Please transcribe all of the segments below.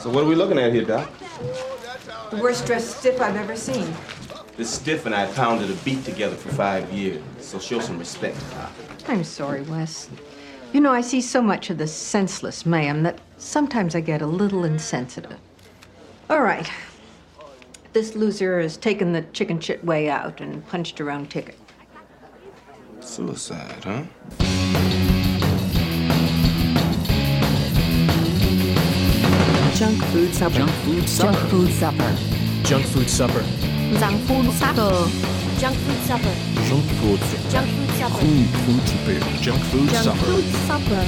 So what are we looking at here, Doc? The worst dressed stiff I've ever seen. This stiff and I pounded a beat together for five years, so show some respect, Doc. I'm sorry, Wes. You know, I see so much of this senseless ma'am that sometimes I get a little insensitive. All right. This loser has taken the chicken shit way out and punched her own ticket. Suicide, huh? Junk food supper. Junk food supper. Junk food supper. Junk food supper. Junk food supper. Junk food supper. Junk food Junk food supper. food supper. Junk food Junk supper. food supper.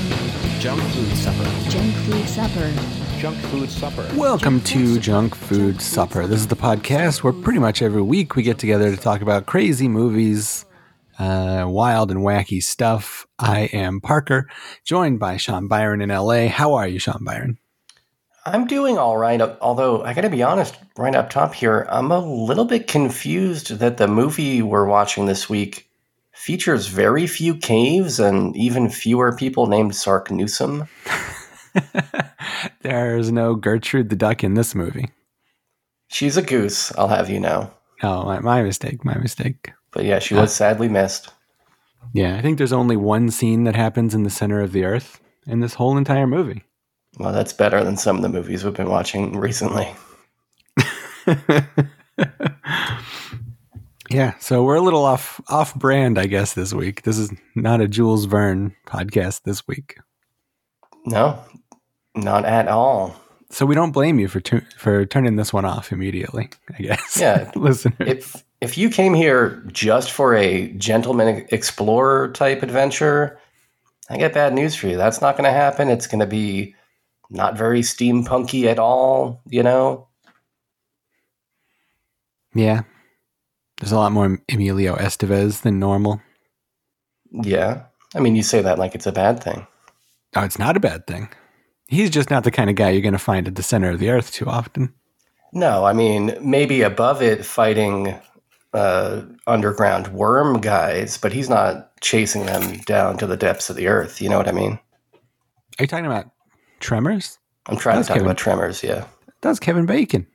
Junk food supper. Junk food supper. Junk food supper. Welcome to Junk Food Supper. This is the podcast where pretty much every week we get together to talk about crazy movies, uh, wild and wacky stuff. I am Parker, joined by Sean Byron in LA. How are you, Sean Byron? I'm doing all right, although I gotta be honest, right up top here, I'm a little bit confused that the movie we're watching this week features very few caves and even fewer people named Saknussemm. There's no Gertrude the Duck in this movie. She's a goose, I'll have you know. Oh, my, my mistake. My mistake. But yeah, she was uh, sadly missed. Yeah, I think there's only one scene that happens in the center of the earth in this whole entire movie. Well, that's better than some of the movies we've been watching recently. Yeah, so we're a little off off brand, I guess, this week. This is not a Jules Verne podcast this week, No, not at all. so we don't blame you for tu- for turning this one off immediately. I guess. Yeah. listeners. If if you came here just for a gentleman explorer type adventure, I get bad news for you. That's not going to happen. It's going to be not very steampunky at all. You know. yeah, there's a lot more Emilio Estevez than normal. Yeah. I mean, you say that like it's a bad thing. Oh, it's not a bad thing. He's just not the kind of guy you're going to find at the center of the earth too often. No, I mean maybe above it fighting uh, underground worm guys, but he's not chasing them down to the depths of the earth. You know what I mean? Are you talking about Tremors? I'm trying That's to talk Kevin. about Tremors. Yeah. That's Kevin Bacon.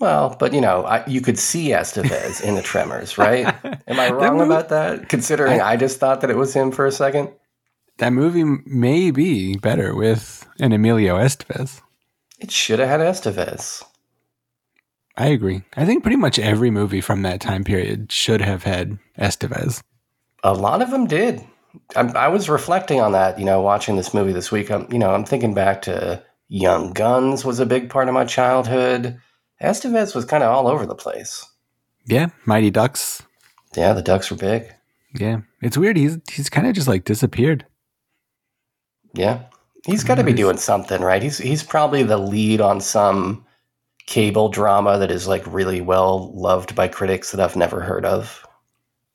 Well, but you know, I, you could see Estevez in the Tremors, right? Am I wrong movie- about that? Considering I, just thought that it was him for a second. That movie may be better with an Emilio Estevez. It should have had Estevez. I agree. I think pretty much every movie from that time period should have had Estevez. A lot of them did. I, I was reflecting on that, you know, watching this movie this week. I'm, you know, I'm thinking back to Young Guns was a big part of my childhood. Estevez was kind of all over the place. Yeah, Mighty Ducks. Yeah, the Ducks were big. Yeah, it's weird. He's he's kind of just like disappeared. Yeah, he's got to be doing something, right? He's he's probably the lead on some cable drama that is like really well loved by critics that I've never heard of.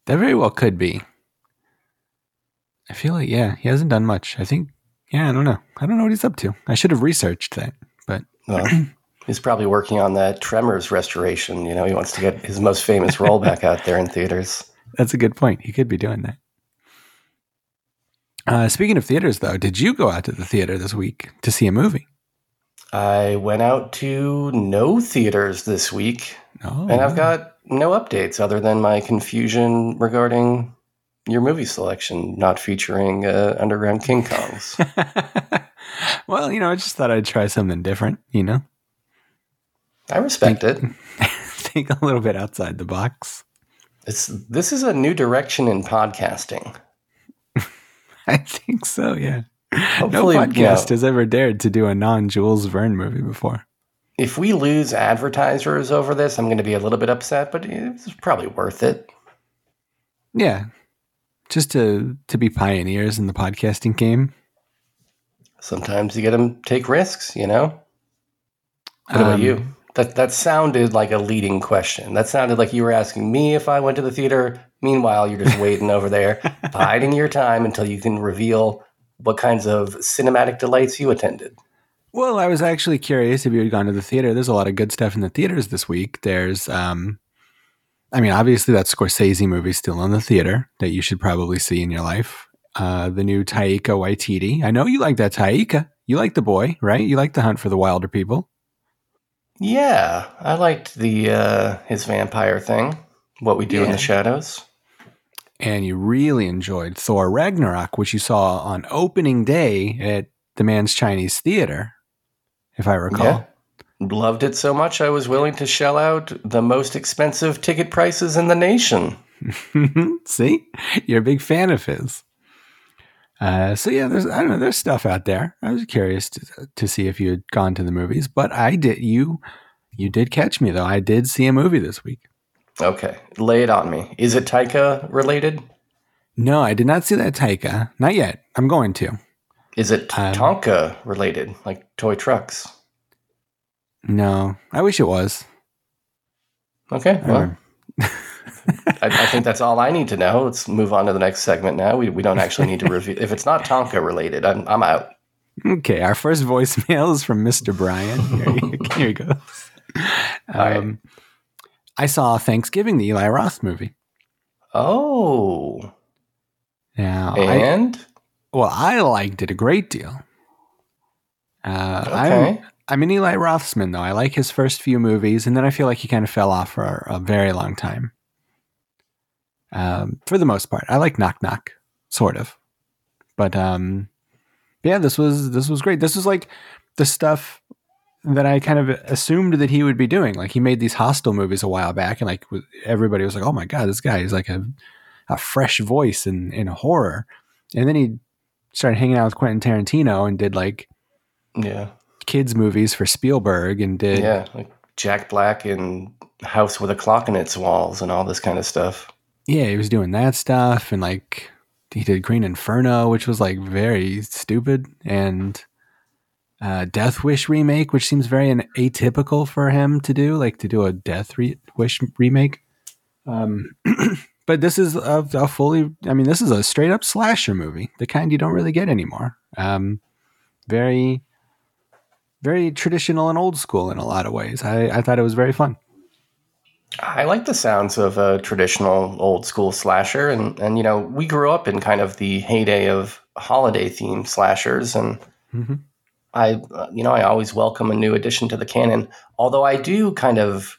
That very well could be. I feel like yeah, he hasn't done much. I think yeah, I don't know. I don't know what he's up to. I should have researched that, but Well, he's probably working on that Tremors restoration. You know, he wants to get his most famous role back out there in theaters. that's a good point. He could be doing that. Uh, speaking of theaters, though, did you go out to the theater this week to see a movie? I went out to no theaters this week, Oh, and I've got no updates other than my confusion regarding your movie selection not featuring uh, Underground King Kongs. well, you know, I just thought I'd try something different. You know, I respect it. think a little bit outside the box. It's this is a new direction in podcasting. I think so. Yeah. no Hopefully, you know, podcast has ever dared to do a non Jules Verne movie before. if we lose advertisers over this, I'm going to be a little bit upset, but it's probably worth it. Yeah, just to to be pioneers in the podcasting game. Sometimes you get them take risks, you know. What about Um, you? That that sounded like a leading question. That sounded like you were asking me if I went to the theater. Meanwhile, you're just waiting over there, biding your time until you can reveal what kinds of cinematic delights you attended. Well, I was actually curious if you had gone to the theater. There's a lot of good stuff in the theaters this week. There's, um, I mean, obviously that Scorsese movie still in the theater that you should probably see in your life. Uh, the new Taika Waititi. I know you like that Taika. You like the boy, right? You like the Hunt for the Wilder People. Yeah, I liked the uh, his vampire thing. What we do in the shadows. And you really enjoyed Thor Ragnarok, which you saw on opening day at the Mann's Chinese Theater, if I recall. Yeah. Loved it so much I was willing to shell out the most expensive ticket prices in the nation. See, you're a big fan of his. Uh, so yeah, there's I don't know, there's stuff out there. I was curious to, to see if you had gone to the movies, but I did. You you did catch me though. I did see a movie this week. Okay, lay it on me. Is it Taika related? No, I did not see that Taika. Not yet. I'm going to. Is it Um, Tonka related, like toy trucks? No, I wish it was. Okay, well, I, I think that's all I need to know. Let's move on to the next segment now. We, we don't actually need to review. If it's not Tonka related, I'm, I'm out. Okay, our first voicemail is from Mr. Brian. Here, you- here he goes. right. Um, I saw Thanksgiving, the Eli Roth movie. Oh, Now, I, and well, I liked it a great deal. Uh, okay, I'm an Eli Rothsman, though. I like his first few movies, and then I feel like he kind of fell off for a, a very long time. Um, for the most part, I like Knock Knock, sort of, but um, yeah, this was this was great. This was like the stuff that I kind of assumed that he would be doing. Like he made these Hostel movies a while back, and like everybody was like, "Oh my god, this guy is like a a fresh voice in in horror." And then he started hanging out with Quentin Tarantino and did like yeah, kids movies for Spielberg and did yeah, like Jack Black in House with a Clock in Its Walls and all this kind of stuff. yeah, he was doing that stuff and like he did Green Inferno, which was like very stupid, and uh, Death Wish remake, which seems very an- atypical for him to do, like to do a Death re- Wish remake. Um, but this is a, a fully, I mean, this is a straight up slasher movie, the kind you don't really get anymore. Um, very, very traditional and old school in a lot of ways. I, I thought it was very fun. I like the sounds of a traditional old school slasher, and and you know we grew up in kind of the heyday of holiday themed slashers, and Mhm. I you know I always welcome a new addition to the canon. Although I do kind of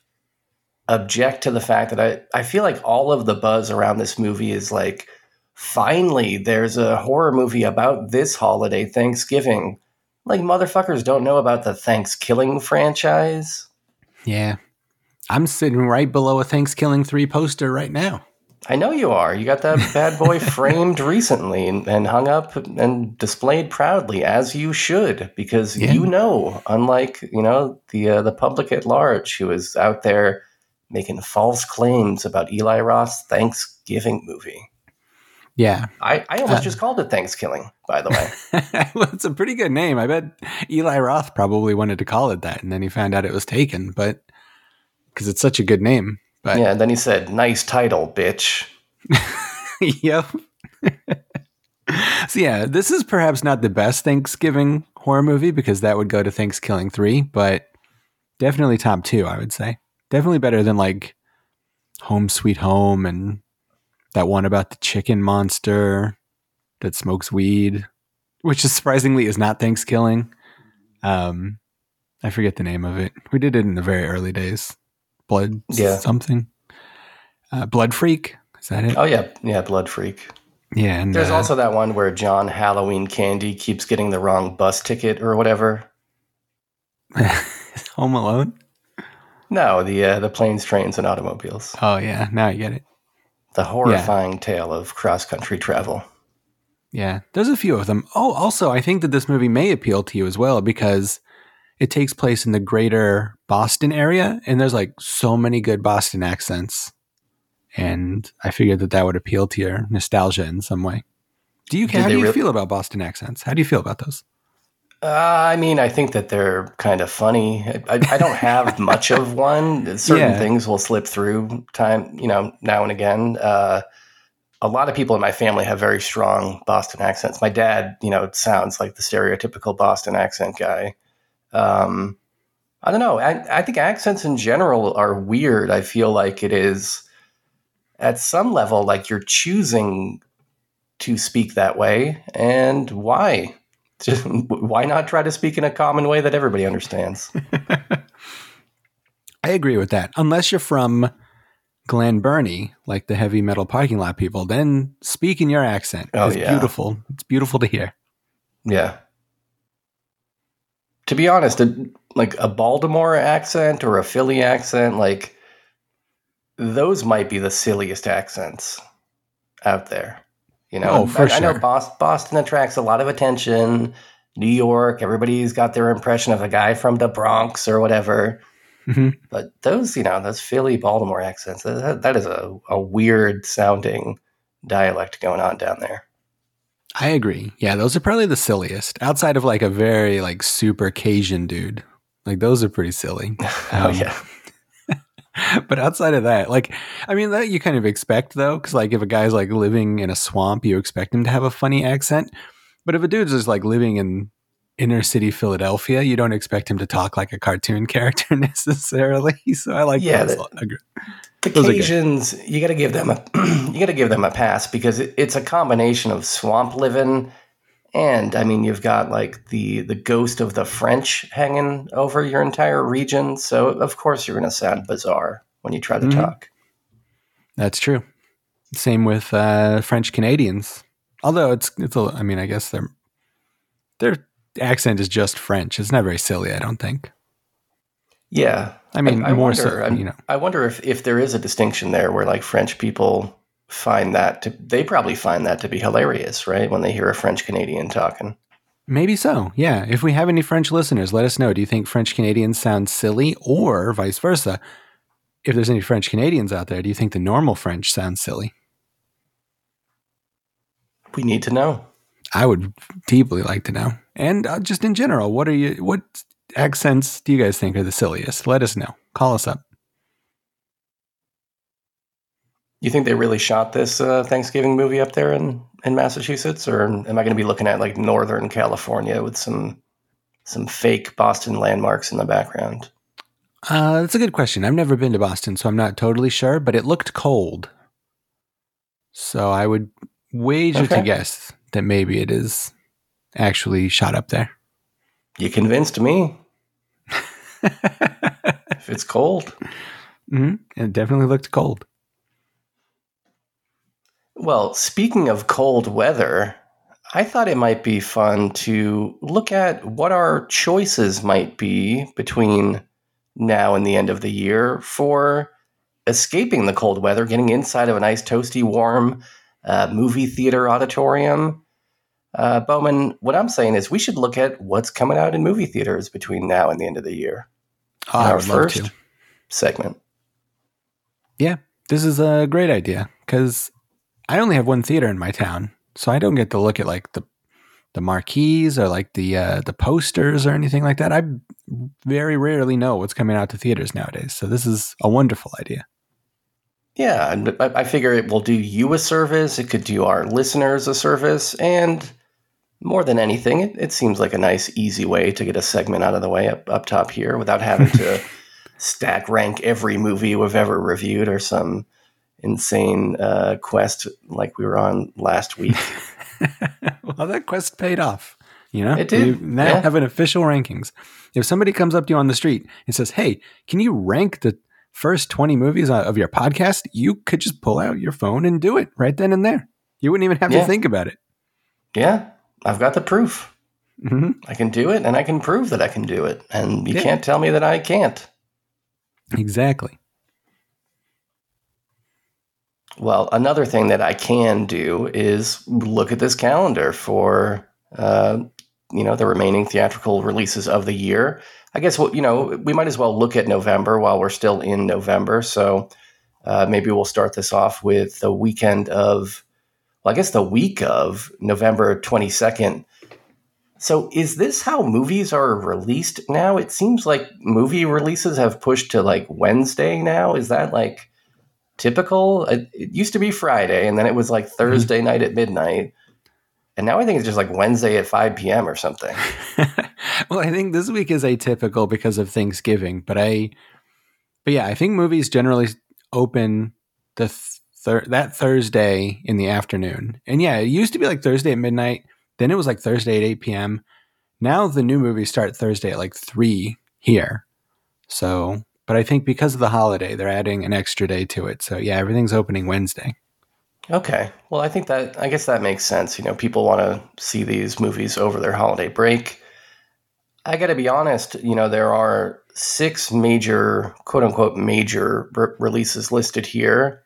object to the fact that I I feel like all of the buzz around this movie is like finally there's a horror movie about this holiday Thanksgiving. Like motherfuckers don't know about the Thanksgiving franchise. Yeah. I'm sitting right below a Thanksgiving 3 poster right now. I know you are. You got that bad boy framed recently and, and hung up and displayed proudly, as you should, because Yeah. you know, unlike you know the uh, the public at large, who is out there making false claims about Eli Roth's Thanksgiving movie. Yeah. I, I almost Uh. just called it Thanksgiving, by the way. well, it's a pretty good name. I bet Eli Roth probably wanted to call it that and then he found out it was taken, but because it's such a good name. But yeah. And then he said, "Nice title, bitch." yep. so yeah, this is perhaps not the best Thanksgiving horror movie because that would go to Thanksgiving 3, but definitely top 2, I would say. Definitely better than like Home Sweet Home and that one about the chicken monster that smokes weed, which is surprisingly is not Thanksgiving. Um I forget the name of it. We did it in the very early days. Blood Yeah. something. Uh, Blood Freak. Is that it? Oh yeah, yeah, Blood Freak. Yeah, and There's uh, also that one where John Halloween Candy keeps getting the wrong bus ticket or whatever. Home Alone. No, the uh, the planes, trains, and automobiles. Oh yeah, now I get it. The horrifying tale of cross country travel. Yeah, there's a few of them. Oh, also, I think that this movie may appeal to you as well because it takes place in the greater Boston area, and there's like so many good Boston accents, and I figured that that would appeal to your nostalgia in some way. Do you? Did how do you real- feel about Boston accents? How do you feel about those? Uh, I mean, I think that they're kind of funny. I, I don't have much of one. Certain Yeah. things will slip through time, you know, now and again. Uh, a lot of people in my family have very strong Boston accents. My dad, you know, sounds like the stereotypical Boston accent guy. Um, I don't know. I, I think accents in general are weird. I feel like it is at some level like you're choosing to speak that way, and why? Just why not try to speak in a common way that everybody understands? I agree with that. Unless you're from Glen Burnie, like the heavy metal parking lot people, then speak in your accent. Oh, it's yeah. beautiful. It's beautiful to hear. Yeah. To be honest, a, like a Baltimore accent or a Philly accent, like those might be the silliest accents out there. You know, Oh, for I, I know. Boston, Boston attracts a lot of attention. New York, everybody's got their impression of the guy from the Bronx or whatever. Mhm. But those, you know, those Philly Baltimore accents, that, that is a, a weird sounding dialect going on down there. I agree. Yeah, those are probably the silliest. Outside of like a very like super Cajun dude. Like those are pretty silly. Oh, Um, yeah. but outside of that, like, I mean, that you kind of expect though, because like if a guy's like living in a swamp, you expect him to have a funny accent. But if a dude's just like living in inner city Philadelphia, you don't expect him to talk like a cartoon character necessarily. So I like Yeah, those. The Those. Cajuns, you got to give them a you got to give them a pass because it, it's a combination of swamp living and I mean you've got like the the ghost of the French hanging over your entire region. So of course you're going to sound bizarre when you try to Mhm. talk. That's true. Same with uh, French Canadians. Although it's it's a, I mean, I guess their their accent is just French. It's not very silly. I don't think. Yeah, I mean, I, more wonder, so. You know, I wonder if if there is a distinction there where like French people find that to they probably find that to be hilarious, right? When they hear a French Canadian talking. maybe so. Yeah. If we have any French listeners, let us know. Do you think French Canadians sound silly, or vice versa? If there's any French Canadians out there, do you think the normal French sounds silly? We need to know. I would deeply like to know. And uh, just in general, what are you? What accents do you guys think are the silliest? Let us know. Call us up. You think they really shot this uh, Thanksgiving movie up there in, in Massachusetts, or am I going to be looking at like Northern California with some some fake Boston landmarks in the background? Uh, that's a good question. I've never been to Boston, so I'm not totally sure, but it looked cold. So I would wager to guess that maybe it is actually shot up there. You convinced me. If it's cold, hmm It definitely looked cold. Well, speaking of cold weather, I thought it might be fun to look at what our choices might be between now and the end of the year for escaping the cold weather, getting inside of a nice, toasty, warm uh, movie theater auditorium. Uh, Bowman, what I'm saying is we should look at what's coming out in movie theaters between now and the end of the year. Oh, our first segment. Yeah, this is a great idea because I only have one theater in my town, so I don't get to look at like the the marquees or like the uh, the posters or anything like that. I very rarely know what's coming out to theaters nowadays. So this is a wonderful idea. Yeah, and I, I figure it will do you a service. It could do our listeners a service, and more than anything, it, it seems like a nice, easy way to get a segment out of the way up up top here without having to stack rank every movie we've ever reviewed or some insane uh, quest like we were on last week. well, that quest paid off. You know, It did, We now yeah. have an official rankings. If somebody comes up to you on the street and says, "Hey, can you rank the first twenty movies of your podcast?" You could just pull out your phone and do it right then and there. You wouldn't even have Yeah. to think about it. yeah, I've got the proof. hmm I can do it, and I can prove that I can do it, and you Yeah. can't tell me that I can't. Exactly. Well, another thing that I can do is look at this calendar for uh, you know the remaining theatrical releases of the year. I guess you know we might as well look at November while we're still in November. So uh, maybe we'll start this off with the weekend of, well, I guess the week of November twenty second. So is this how movies are released now? It seems like movie releases have pushed to like Wednesday now. Is that like typical. It, it used to be Friday, and then it was like mm-hmm. Thursday night at midnight, and now I think it's just like Wednesday at five p.m. or something. well, I think this week is atypical because of Thanksgiving, but I, but yeah, I think movies generally open the thir- that Thursday in the afternoon, and yeah, it used to be like Thursday at midnight. Then it was like Thursday at eight p.m. Now the new movies start Thursday at like three here, so but I think because of the holiday, they're adding an extra day to it. So yeah, everything's opening Wednesday. Okay. Well, I think that I guess that makes sense. You know, people want to see these movies over their holiday break. I got to be honest, you know, there are six major, quote unquote, major re- releases listed here.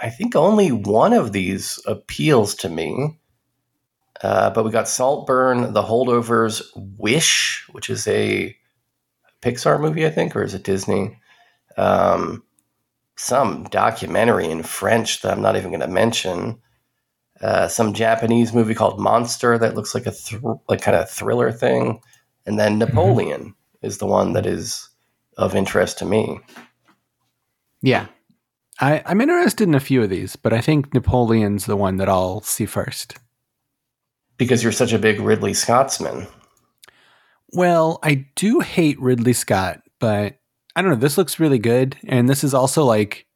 I think only one of these appeals to me. Uh, but we got Saltburn, The Holdovers, Wish, which is a Pixar movie, I think, or is it Disney? Um, some documentary in French that I'm not even going to mention. Uh, some Japanese movie called Monster that looks like a thr- like kind of thriller thing, and then Napoleon is the one that is of interest to me. Yeah. I, I'm interested in a few of these, but I think Napoleon's the one that I'll see first. because you're such a big Ridley Scotsman. Well, I do hate Ridley Scott, but I don't know. This looks really good. And this is also like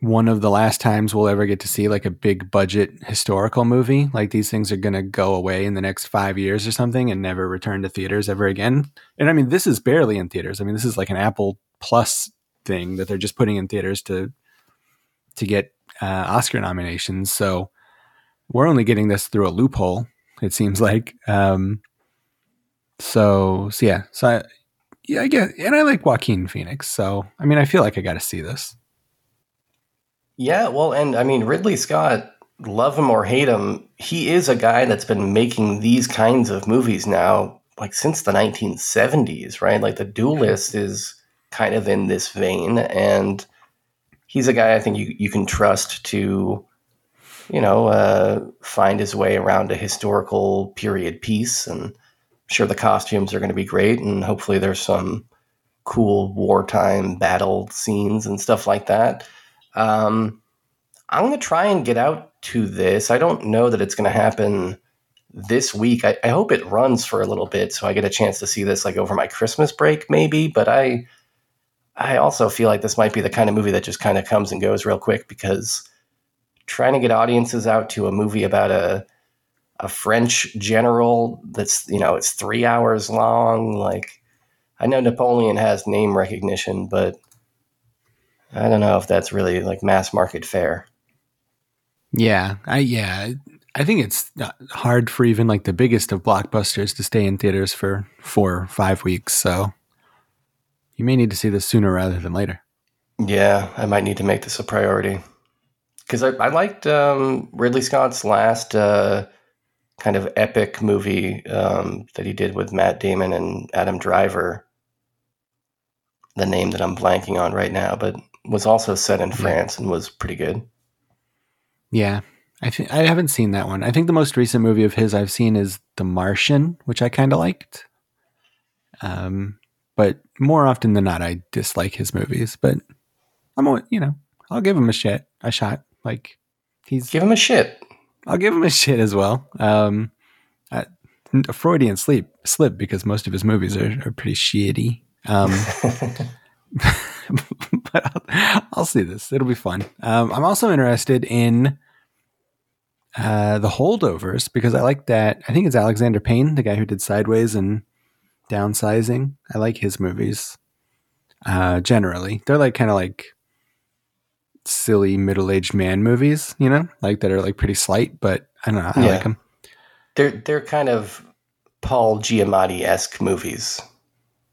one of the last times we'll ever get to see like a big budget historical movie. Like these things are going to go away in the next five years or something and never return to theaters ever again. And I mean, this is barely in theaters. I mean, this is like an Apple Plus thing that they're just putting in theaters to to get uh, Oscar nominations. So we're only getting this through a loophole. It seems like. Um, so, so yeah, so I, yeah, I get, and I like Joaquin Phoenix. So I mean, I feel like I got to see this. Yeah, well, and I mean Ridley Scott, love him or hate him, he is a guy that's been making these kinds of movies now like since the 1970s, right? Like The Duelist is kind of in this vein and he's a guy I think you you can trust to you know, uh, find his way around a historical period piece and sure the costumes are going to be great and hopefully there's some cool wartime battle scenes and stuff like that. Um, I'm going to try and get out to this. I don't know that it's going to happen this week. I, I hope it runs for a little bit so I get a chance to see this like over my Christmas break, maybe. But I, I also feel like this might be the kind of movie that just kind of comes and goes real quick because trying to get audiences out to a movie about a a French general that's you know it's three hours long. Like I know Napoleon has name recognition, but I don't know if that's really like mass market fare. Yeah, I yeah, I think it's hard for even like the biggest of blockbusters to stay in theaters for four or five weeks. So you may need to see this sooner rather than later. Yeah, I might need to make this a priority because I, I liked um, Ridley Scott's last uh, kind of epic movie um, that he did with Matt Damon and Adam Driver. The name that I'm blanking on right now, but was also set in France and was pretty good. Yeah, I think I haven't seen that one. I think the most recent movie of his I've seen is The Martian, which I kind of liked. Um, but more often than not, I dislike his movies. But I'm, you know, I'll give him a shit, a shot. Like he's, Give him a shit. I'll give him a shit as well. Um, I, a Freudian sleep slip because most of his movies are, are pretty shitty. Um, but I'll, I'll see this. It'll be fun. Um, I'm also interested in uh, the holdovers because I like that. I think it's Alexander Payne, the guy who did Sideways and Downsizing. I like his movies. Uh, generally, they're like kind of like silly middle-aged man movies, you know, like that are like pretty slight, but I don't know. I Yeah. like them. They're they're kind of Paul Giamatti esque movies.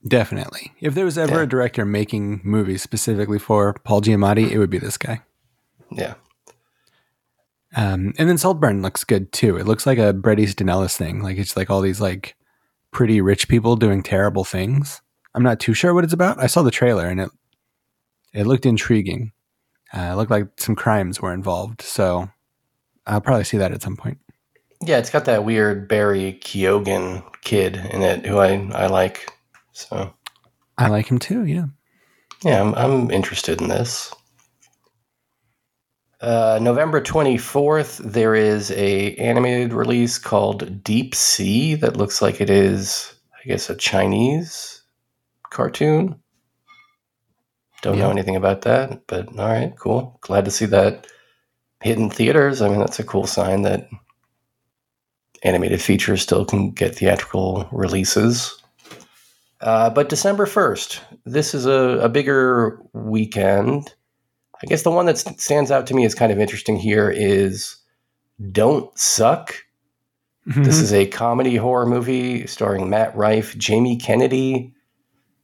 Definitely. If there was ever Yeah. a director making movies specifically for Paul Giamatti, it would be this guy. Yeah. Um, and then Saltburn looks good too. It looks like a Bret Easton Ellis thing. Like it's like all these like pretty rich people doing terrible things. I'm not too sure what it's about. I saw the trailer and it it looked intriguing. Uh, it looked like some crimes were involved. So I'll probably see that at some point. Yeah, it's got that weird Barry Keoghan kid in it who I, I like. So I like him too. Yeah. yeah, I'm, I'm interested in this. Uh, November 24th, there is a animated release called Deep Sea that looks like it is, I guess, a Chinese cartoon. Don't know anything about that, but all right, cool. Glad to see that hit in theaters. I mean, that's a cool sign that animated features still can get theatrical releases. Uh, but December 1st, this is a, a bigger weekend. I guess the one that stands out to me is kind of interesting here is Don't Suck. This is a comedy horror movie starring Matt Rife, Jamie Kennedy,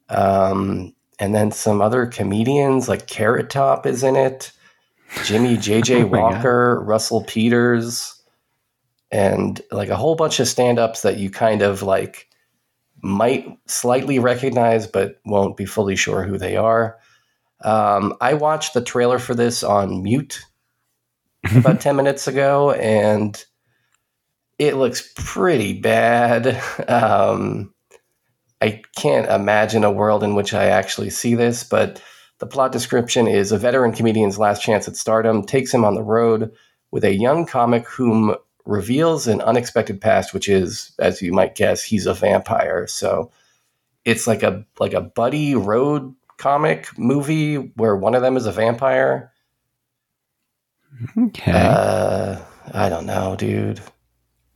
um, and then some other comedians like Carrot Top is in it, Jimmy JJ Oh my God. Walker, Russell Peters, and like a whole bunch of stand ups that you kind of like might slightly recognize but won't be fully sure who they are. Um, I watched the trailer for this on mute about 10 minutes ago and it looks pretty bad. Um, I can't imagine a world in which I actually see this, but the plot description is a veteran comedian's last chance at stardom takes him on the road with a young comic whom reveals an unexpected past, which is, as you might guess, he's a vampire. So it's like a like a buddy road comic movie where one of them is a vampire. okay. Uh, I don't know, dude.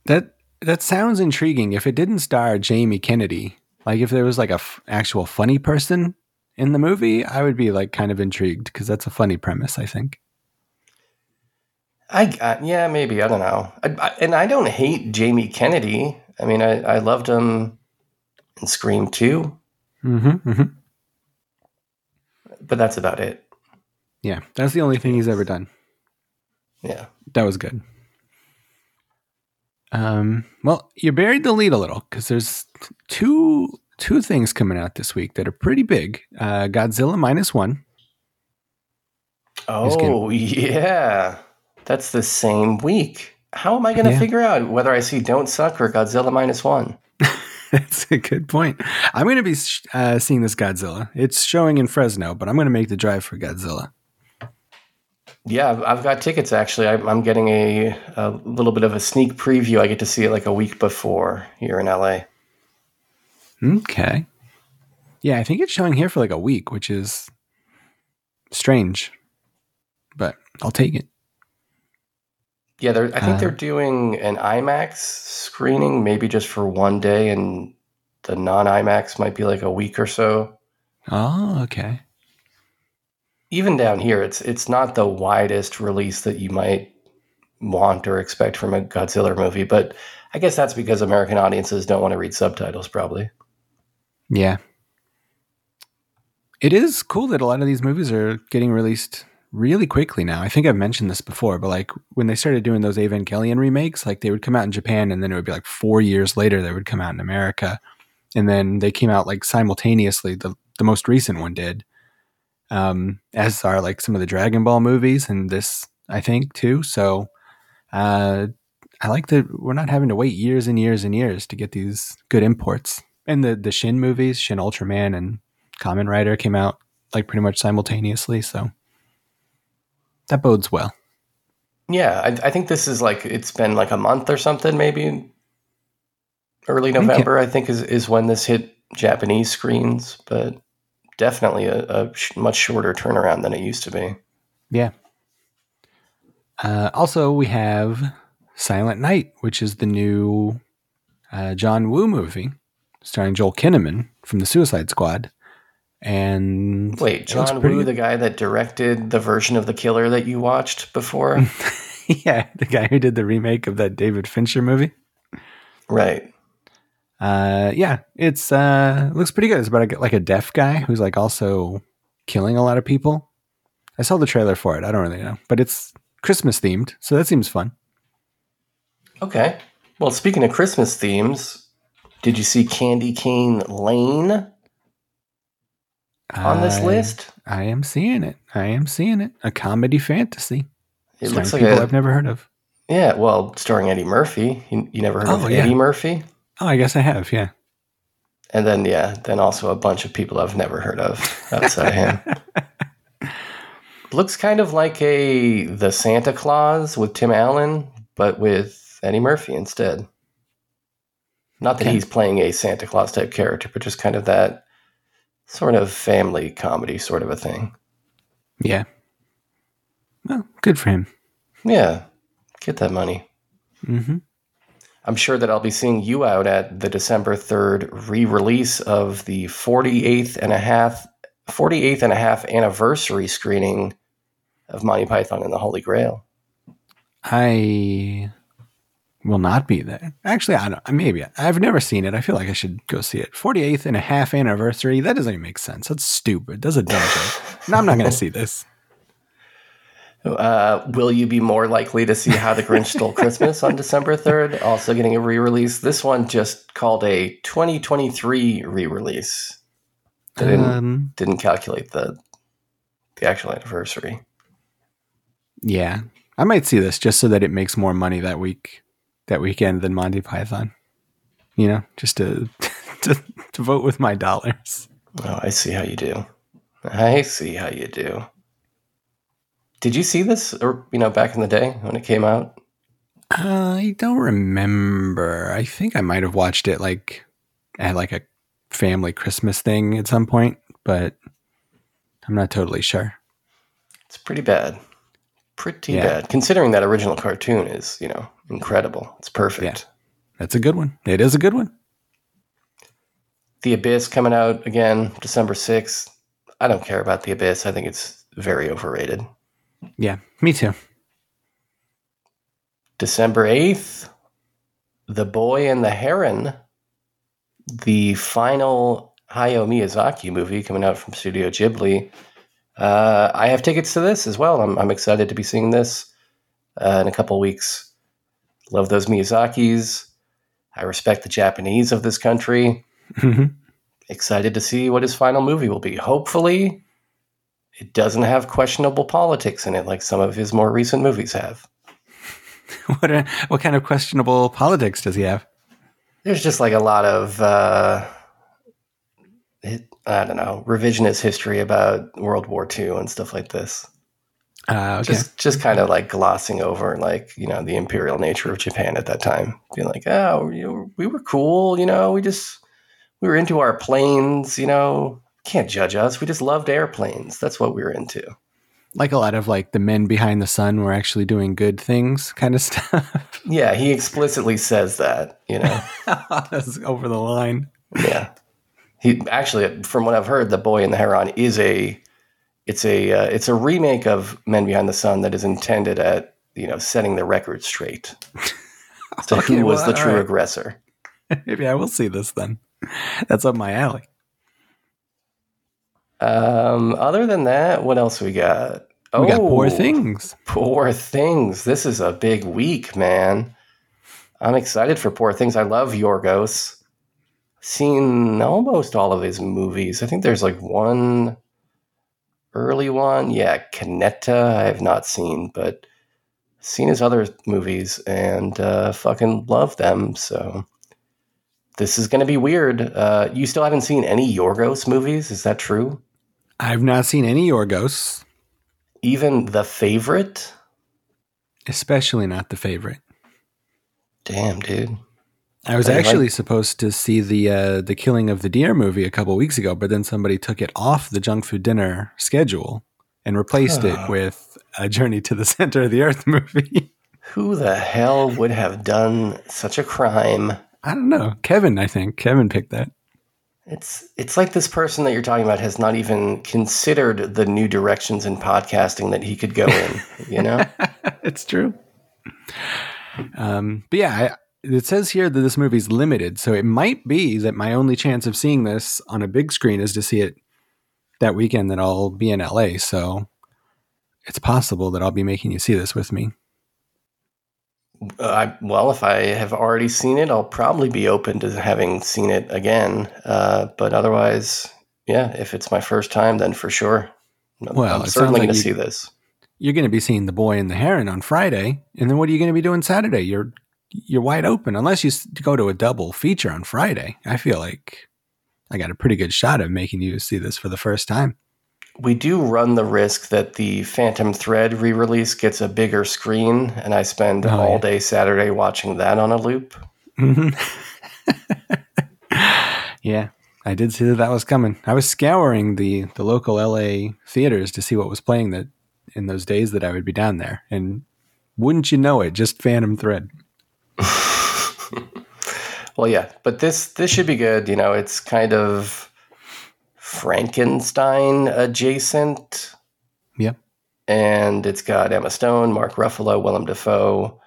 that that sounds intriguing. If it didn't star Jamie Kennedy, like if there was like a f- actual funny person in the movie, I would be like kind of intrigued because that's a funny premise. I think. I uh, yeah, maybe I don't know. I, I, and I don't hate Jamie Kennedy. I mean, I, I loved him in Scream Two, Mm-hmm, mm-hmm. but that's about it. Yeah, that's the only thing he's ever done. Yeah. That was good. Um, well, you buried the lead a little because there's two two things coming out this week that are pretty big. Uh, Godzilla minus one. Oh yeah, that's the same week. How am I going to Yeah. figure out whether I see Don't Suck or Godzilla minus one? That's a good point. I'm going to be uh, seeing this Godzilla. It's showing in Fresno, but I'm going to make the drive for Godzilla. Yeah, I've- got tickets actually. I, I'm getting a, a little bit of a sneak preview. I get to see it like a week before here in LA. Okay. Yeah, I think it's showing here for like a week, which is strange, but I'll take it. Yeah, they're, I think Uh, they're doing an IMAX screening, maybe just for one day, and the non IMAX might be like a week or so. Oh, okay. Even down here, it's it's not the widest release that you might want or expect from a Godzilla movie, but I guess that's because American audiences don't want to read subtitles, probably. Yeah. It is cool that a lot of these movies are getting released really quickly now. I think I've mentioned this before, but like when they started doing those Evangelion remakes, like they would come out in Japan and then it would be like four years later they would come out in America. And then they came out like simultaneously. The the most recent one did. Um, as are like some of the Dragon Ball movies and this, I think, too. So uh I like that we're not having to wait years and years and years to get these good imports. And the the Shin movies, Shin Ultraman and Kamen Rider came out like pretty much simultaneously, so that bodes well. Yeah, I, I think this is like it's been like a month or something, maybe early think it- November. I think is is when this hit Japanese screens, but definitely a, a sh- much shorter turnaround than it used to be. Yeah. Uh, also, we have Silent Night, which is the new uh, John Woo movie starring Joel Kinnaman from the Suicide Squad. And Wait, John Woo, good. the guy that directed the version of the killer that you watched before, yeah, the guy who did the remake of that David Fincher movie. right? Uh, yeah, it's uh, looks pretty good. It's about a, like a deaf guy who's like also killing a lot of people. I saw the trailer for it. I don't really know, but it's Christmas themed, so that seems fun. Okay. Well, speaking of Christmas themes, did you see Candy Cane Lane on this I- list? I am seeing it. I am seeing it. A comedy fantasy. It starring looks like a people a I've never heard of. yeah. Well, starring Eddie Murphy. You, you never heard Oh, of yeah. Eddie Murphy? Oh, I guess I have. Yeah. And then yeah, then also a bunch of people I've never heard of outside of him. Looks kind of like a the Santa Claus with Tim Allen, but with Eddie Murphy instead. Not that Okay. he's playing a Santa Claus type character, but just kind of that sort of family comedy sort of a thing. Yeah. Well, good for him. Yeah, get that money. hmm I'm sure that I'll be seeing you out at the December 3rd re-release of the 48th and a half 48th and a half anniversary screening of Monty Python and the Holy Grail. I will not be there. Actually, I don't. Maybe I've never seen it. I feel like I should go see it. 48th and a half anniversary. That doesn't even make sense. That's stupid. That's a dumb joke. No, I'm not going to see this. Uh, will you be more likely to see How the Grinch Stole Christmas on December 3rd? Also getting a re release. This one just called a 2023 re release. I didn't, Um, didn't calculate the, the actual anniversary. yeah, I might see this just so that it makes more money that week, that weekend than Monty Python. You know, just to to, to vote with my dollars. Well, I see how you do. I see how you do. Did you see this, or you know, back in the day when it came out? Uh, I don't remember. I think I might have watched it like at like a family Christmas thing at some point, but I'm not totally sure. It's pretty bad. Pretty Yeah. bad, considering that original cartoon is, you know, incredible. It's perfect. That's a good one. It is a good one. The Abyss coming out again December 6th. I don't care about The Abyss. I think it's very overrated. Yeah, me too. December 8th, The Boy and the Heron, the final Hayao Miyazaki movie coming out from Studio Ghibli. Uh, I have tickets to this as well. I'm, I'm excited to be seeing this uh, in a couple weeks. Love those Miyazakis. I respect the Japanese of this country. Mhm. Excited to see what his final movie will be. Hopefully, it doesn't have questionable politics in it like some of his more recent movies have. what a, what kind of questionable politics does he have? there's just like a lot of uh i don't know revisionist history about world war ii and stuff like this Uh, okay. just just kind of like glossing over like you know the imperial nature of japan at that time being like oh you know, we were cool you know we just we were into our planes you know can't judge us we just loved airplanes that's what we were into like a lot of like the men behind the sun were actually doing good things kind of stuff. yeah he explicitly says that you know That's over the line. Yeah. He actually, from what I've heard, the Boy in the Heron is a, it's a, uh, it's a remake of Men Behind the Sun that is intended at you know setting the record straight. So Okay, who was well, the true right. aggressor? Maybe I will see this then. That's up my alley. Um, other than that, what else we got? We got poor Oh, things. Poor things. This is a big week, man. I'm excited for Poor Things. I love Yorgos. Seen almost all of his movies. I think there's like one early one. Yeah, Kinetta, I have not seen, but seen his other movies and uh, fucking love them. So this is going to be weird. Uh, you still haven't seen any Yorgos movies? Is that true? I've not seen any Yorgos, Even The Favorite? especially not the favorite. Damn, dude. I was I like- actually supposed to see the uh, the Killing of the Deer movie a couple weeks ago, but then somebody took it off the junk food dinner schedule and replaced it with a Journey to the Center of the Earth movie. Who the hell would have done such a crime? I don't know. Kevin, I think Kevin picked that. It's it's like this person that you're talking about has not even considered the new directions in podcasting that he could go in. You know, it's true. Um, but yeah, I, it says here that this movie's limited, so it might be that my only chance of seeing this on a big screen is to see it that weekend that I'll be in LA. So it's possible that I'll be making you see this with me. Uh, I, well, if I have already seen it, I'll probably be open to having seen it again. Uh, but otherwise, yeah, if it's my first time, then for sure, I'm, Well, I'm certainly like going to see this. You're going to be seeing The Boy and the Heron on Friday, and then what are you going to be doing Saturday? You're you're wide open unless you go to a double feature on Friday. I feel like I got a pretty good shot of making you see this for the first time. We do run the risk that the Phantom Thread re-release gets a bigger screen, and I spend Oh, all yeah. day Saturday watching that on a loop. Mhm. yeah, I did see that that was coming. I was scouring the the local LA theaters to see what was playing that in those days that I would be down there, and wouldn't you know it, just Phantom Thread. Well, yeah, but this this should be good. You know, it's kind of Frankenstein adjacent, Yeah. and it's got Emma Stone, Mark Ruffalo, Willem Dafoe,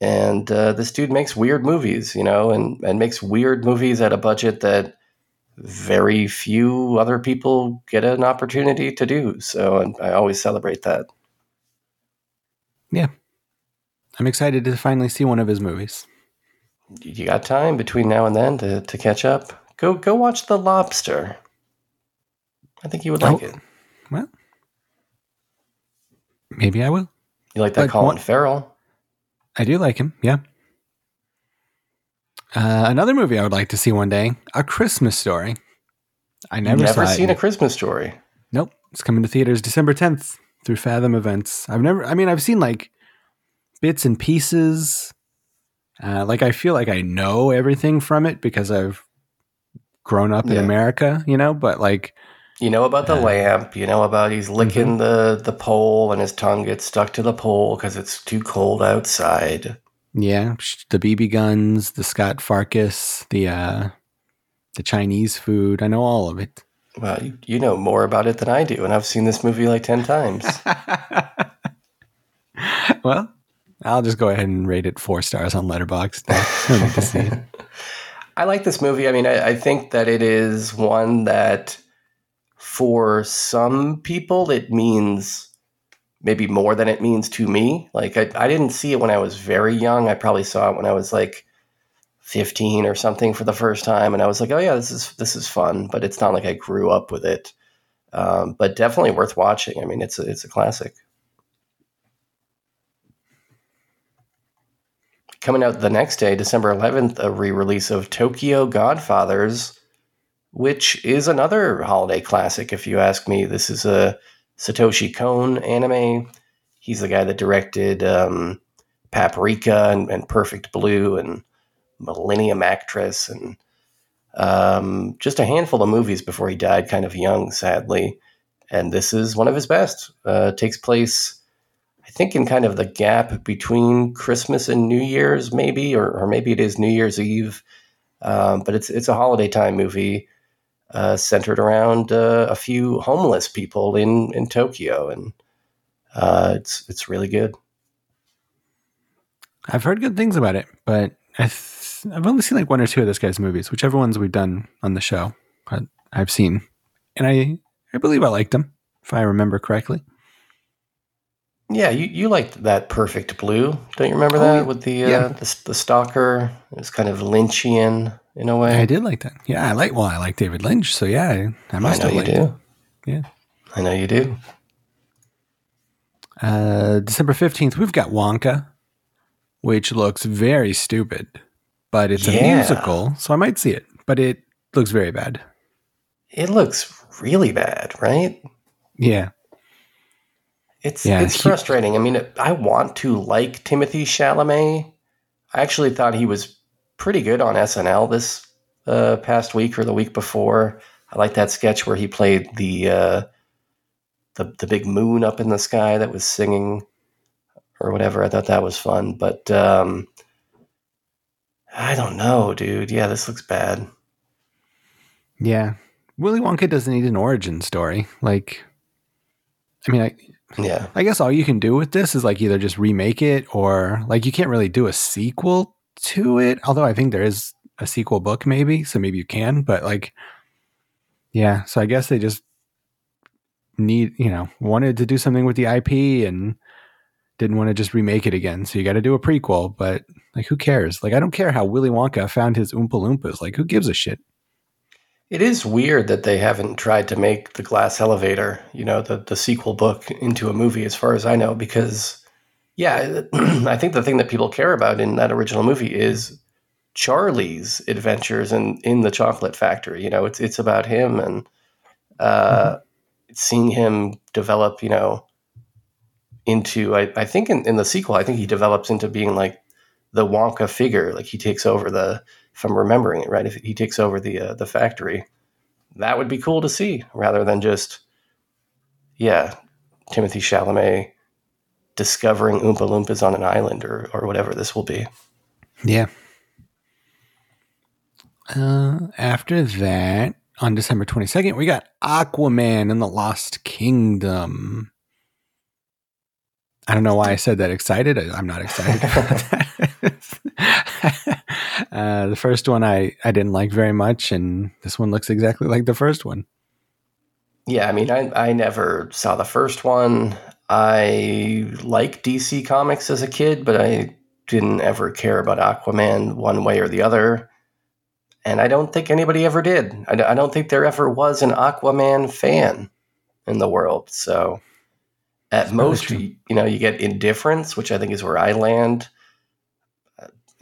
and uh, this dude makes weird movies. You know, and and makes weird movies at a budget that very few other people get an opportunity to do. So, and I always celebrate that. Yeah. I'm excited to finally see one of his movies. You got time between now and then to, to catch up. Go go watch The Lobster. I think you would like Oh. it. Well, maybe I will. You like that Like Colin what- Farrell? I do like him. Yeah. Uh, another movie I would like to see one day: A Christmas Story. I never, Never saw seen it. a Christmas story. Nope, it's coming to theaters December 10th through Fathom Events. I've never. I mean, I've seen like bits and pieces. Uh, like I feel like I know everything from it because I've grown up in America, you know. But like, You know about the Uh, lamp. You know about he's licking the, the pole and his tongue gets stuck to the pole because it's too cold outside. yeah, the BB guns, the Scut Farkus, the uh, the Chinese food. I know all of it. Well, you, you know more about it than I do, and I've seen this movie like 10 times. well, I'll just go ahead and rate it four stars on Letterboxd. I to see it. I like this movie. I mean, I, I think that it is one that for some people it means maybe more than it means to me. Like I, I didn't see it when I was very young. I probably saw it when I was like 15 or something for the first time and I was like, "Oh yeah, this is this is fun," but it's not like I grew up with it. Um, but definitely worth watching. I mean, it's a, it's a classic. Coming out the next day, December 11th, a re-release of Tokyo Godfathers, which is another holiday classic, if you ask me. This is a Satoshi Kon anime. He's the guy that directed um, Paprika and, and Perfect Blue and Millennium Actress and um, just a handful of movies before he died kind of young, sadly. And this is one of his best. Uh, takes place, think, in kind of the gap between Christmas and New Year's, maybe, or, or maybe it is New Year's Eve. Um, but it's it's a holiday time movie uh, centered around uh, a few homeless people in, in Tokyo, and uh, it's it's really good. I've heard good things about it, but I th- I've only seen like one or two of this guy's movies, whichever ones we've done on the show. But I've seen, and I I believe I liked them, if I remember correctly. Yeah, you, you liked that Perfect Blue, don't you remember Oh, that with the, uh, yeah. the the stalker? It was kind of Lynchian in a way. I did like that. Yeah, I like. Well, I like David Lynch, so yeah, I, I I must know have you liked it. do. Yeah. I know you do. Uh, December fifteenth, we've got Wonka, which looks very stupid, but it's a musical, so I might see it. But it looks very bad. It looks really bad, right? Yeah, It's Yeah, it's he- frustrating. I mean, I want to like Timothy Chalamet. I actually thought he was pretty good on SNL this uh, past week or the week before. I like that sketch where he played the uh, the the big moon up in the sky that was singing or whatever. I thought that was fun, but um, I don't know, dude. Yeah, this looks bad. yeah. Willy Wonka doesn't need an origin story. Like, I mean, I, Yeah, I guess all you can do with this is like either just remake it or like you can't really do a sequel to it. Although I think there is a sequel book, maybe, so maybe you can. But like, yeah. So I guess they just need, you know, wanted to do something with the IP and didn't want to just remake it again. So you got to do a prequel. But like, who cares? Like, I don't care how Willy Wonka found his Oompa Loompas. Like, who gives a shit? It is weird that they haven't tried to make the Glass Elevator, you know, the the sequel book into a movie, as far as I know, because yeah, I think the thing that people care about in that original movie is Charlie's adventures in in the chocolate factory. You know, it's it's about him and uh, seeing him develop. You know, into I, I think in, in the sequel, I think he develops into being like the Wonka figure. Like he takes over the, if I'm remembering it right, if he takes over the uh, the factory, that would be cool to see rather than just, yeah, Timothy Chalamet discovering Oompa Loompas on an island or or whatever this will be. Yeah. Uh, after that, on December 22nd, we got Aquaman and the Lost Kingdom. I don't know why I said that excited. I, I'm not excited about that. uh, the first one I, I didn't like very much, and this one looks exactly like the first one. Yeah, I mean, I, I never saw the first one. I liked DC Comics as a kid, but I didn't ever care about Aquaman one way or the other. And I don't think anybody ever did. I, I don't think there ever was an Aquaman fan in the world. So at most, you, you know, you get indifference, which I think is where I land.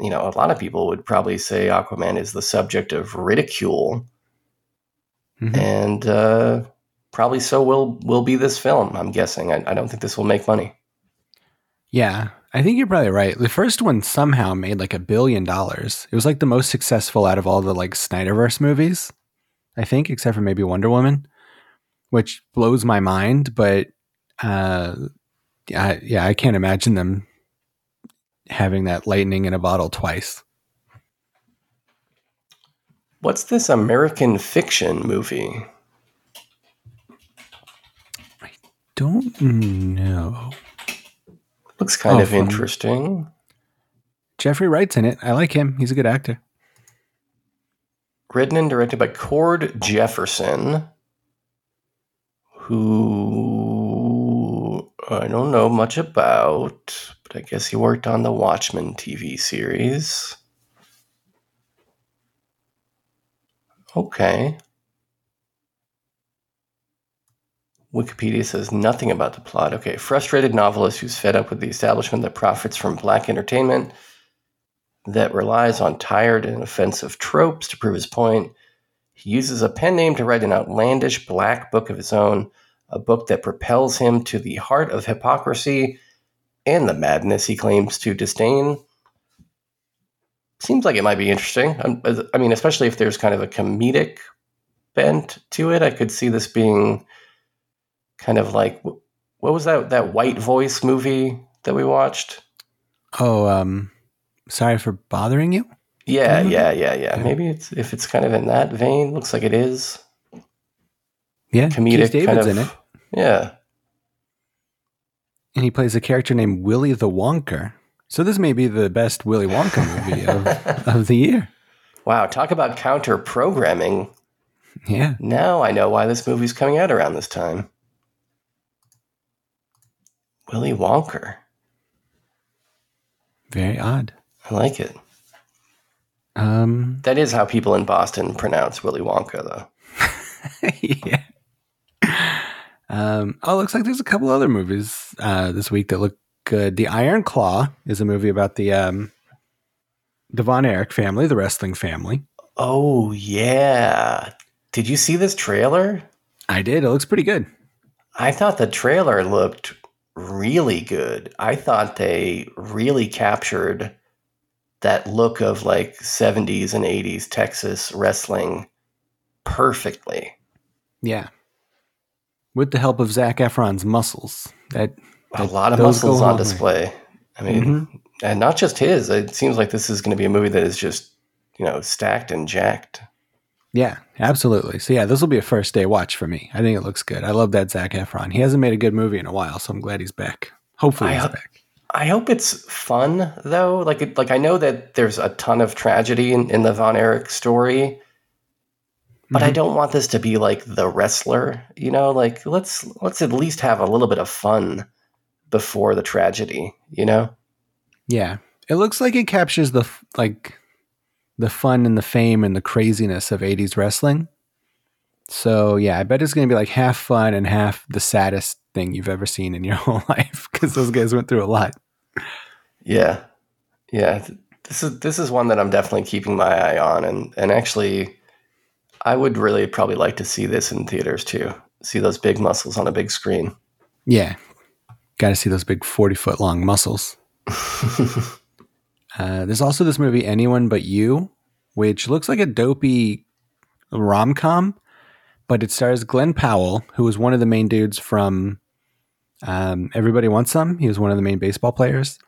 You know, a lot of people would probably say Aquaman is the subject of ridicule Mhm. and uh, probably so will will be this film. I'm guessing. I, I don't think this will make money. Yeah, I think you're probably right. The first one somehow made like a billion dollars. It was like the most successful out of all the like Snyderverse movies, I think, except for maybe Wonder Woman, which blows my mind. But uh, yeah, yeah, I can't imagine them having that lightning in a bottle twice. What's this American fiction movie? I don't know. Looks kind Oh, of from- interesting. Jeffrey Wright's in it. I like him. He's a good actor. Written and directed by Cord Jefferson, who I don't know much about, I guess he worked on the Watchmen TV series. Okay. Wikipedia says nothing about the plot. Okay, frustrated novelist who's fed up with the establishment that profits from black entertainment that relies on tired and offensive tropes to prove his point. He uses a pen name to write an outlandish black book of his own, a book that propels him to the heart of hypocrisy and the madness he claims to disdain. Seems like it might be interesting. Um, I mean, especially if there's kind of a comedic bent to it. I could see this being kind of like what was that that white voice movie that we watched? Oh, um, sorry for bothering you. Yeah, yeah, yeah, yeah. Maybe it's if it's kind of in that vein. Looks like it is Yeah, comedic. Keith kind of, in it, Yeah, and he plays a character named Willy the Wonker. So this may be the best Willy Wonka movie of, of the year. wow. Talk about counter programming. Yeah. Now I know why this movie's coming out around this time. Willy Wonker. Very odd. I like it. Um, That is how people in Boston pronounce Willy Wonka, though. yeah. Um, oh, looks like there's a couple other movies uh, this week that look good. The Iron Claw is a movie about the um, the Von Erich family, the wrestling family. Oh yeah. Did you see this trailer? I did. It looks pretty good. I thought the trailer looked really good. I thought they really captured that look of like 70s and 80s Texas wrestling perfectly. Yeah. With the help of Zac Efron's muscles. That, A lot of muscles on long way. display. I mean, Mhm. and not just his. It seems like this is going to be a movie that is just, you know, stacked and jacked. Yeah, absolutely. So yeah, this will be a first day watch for me. I think it looks good. I love that Zac Efron. He hasn't made a good movie in a while, so I'm glad he's back. Hopefully I he's hope- back. I hope it's fun though. Like, it, like I know that there's a ton of tragedy in, in the Von Erich story, but I Mhm. don't want this to be like the wrestler. You know, like let's let's at least have a little bit of fun before the tragedy. You know? Yeah, it looks like it captures the like the fun and the fame and the craziness of '80s wrestling. So yeah, I bet it's going to be like half fun and half the saddest thing you've ever seen in your whole life because those guys went through a lot. Yeah, yeah. This is this is one that I'm definitely keeping my eye on, and and actually, I would really probably like to see this in theaters too. See those big muscles on a big screen. Yeah, got to see those big forty foot long muscles. Uh, there's also this movie Anyone But You, which looks like a dopey rom com, but it stars Glen Powell, who was one of the main dudes from um, Everybody Wants Some. He was one of the main baseball players.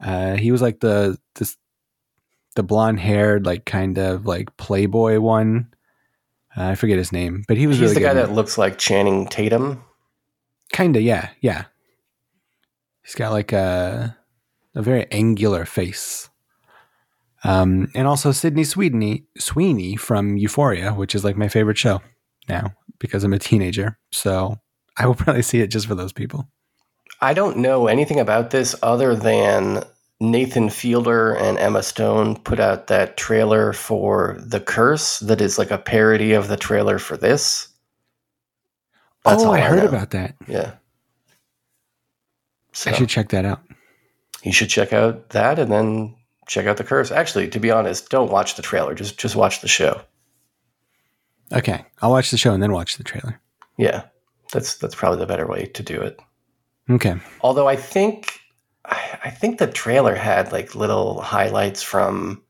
Uh, he was like the this the blonde haired, like kind of like Playboy one. Uh, I forget his name, but he was He's really the guy that looks like Channing Tatum. Kinda, yeah, yeah. He's got like a a very angular face. Um, and also Sydney Sweeney Sweeney from Euphoria, which is like my favorite show now because I'm a teenager. So I will probably see it just for those people. I don't know anything about this other than Nathan Fielder and Emma Stone put out that trailer for The Curse that is like a parody of the trailer for this. That's oh, all I heard know. about that. Yeah. So I should check that out. you should check out that and then check out The Curse. Actually, to be honest, don't watch the trailer. Just just watch the show. Okay, I'll watch the show and then watch the trailer. Yeah. That's that's probably the better way to do it. Okay. Although I think I I think the trailer had like little highlights from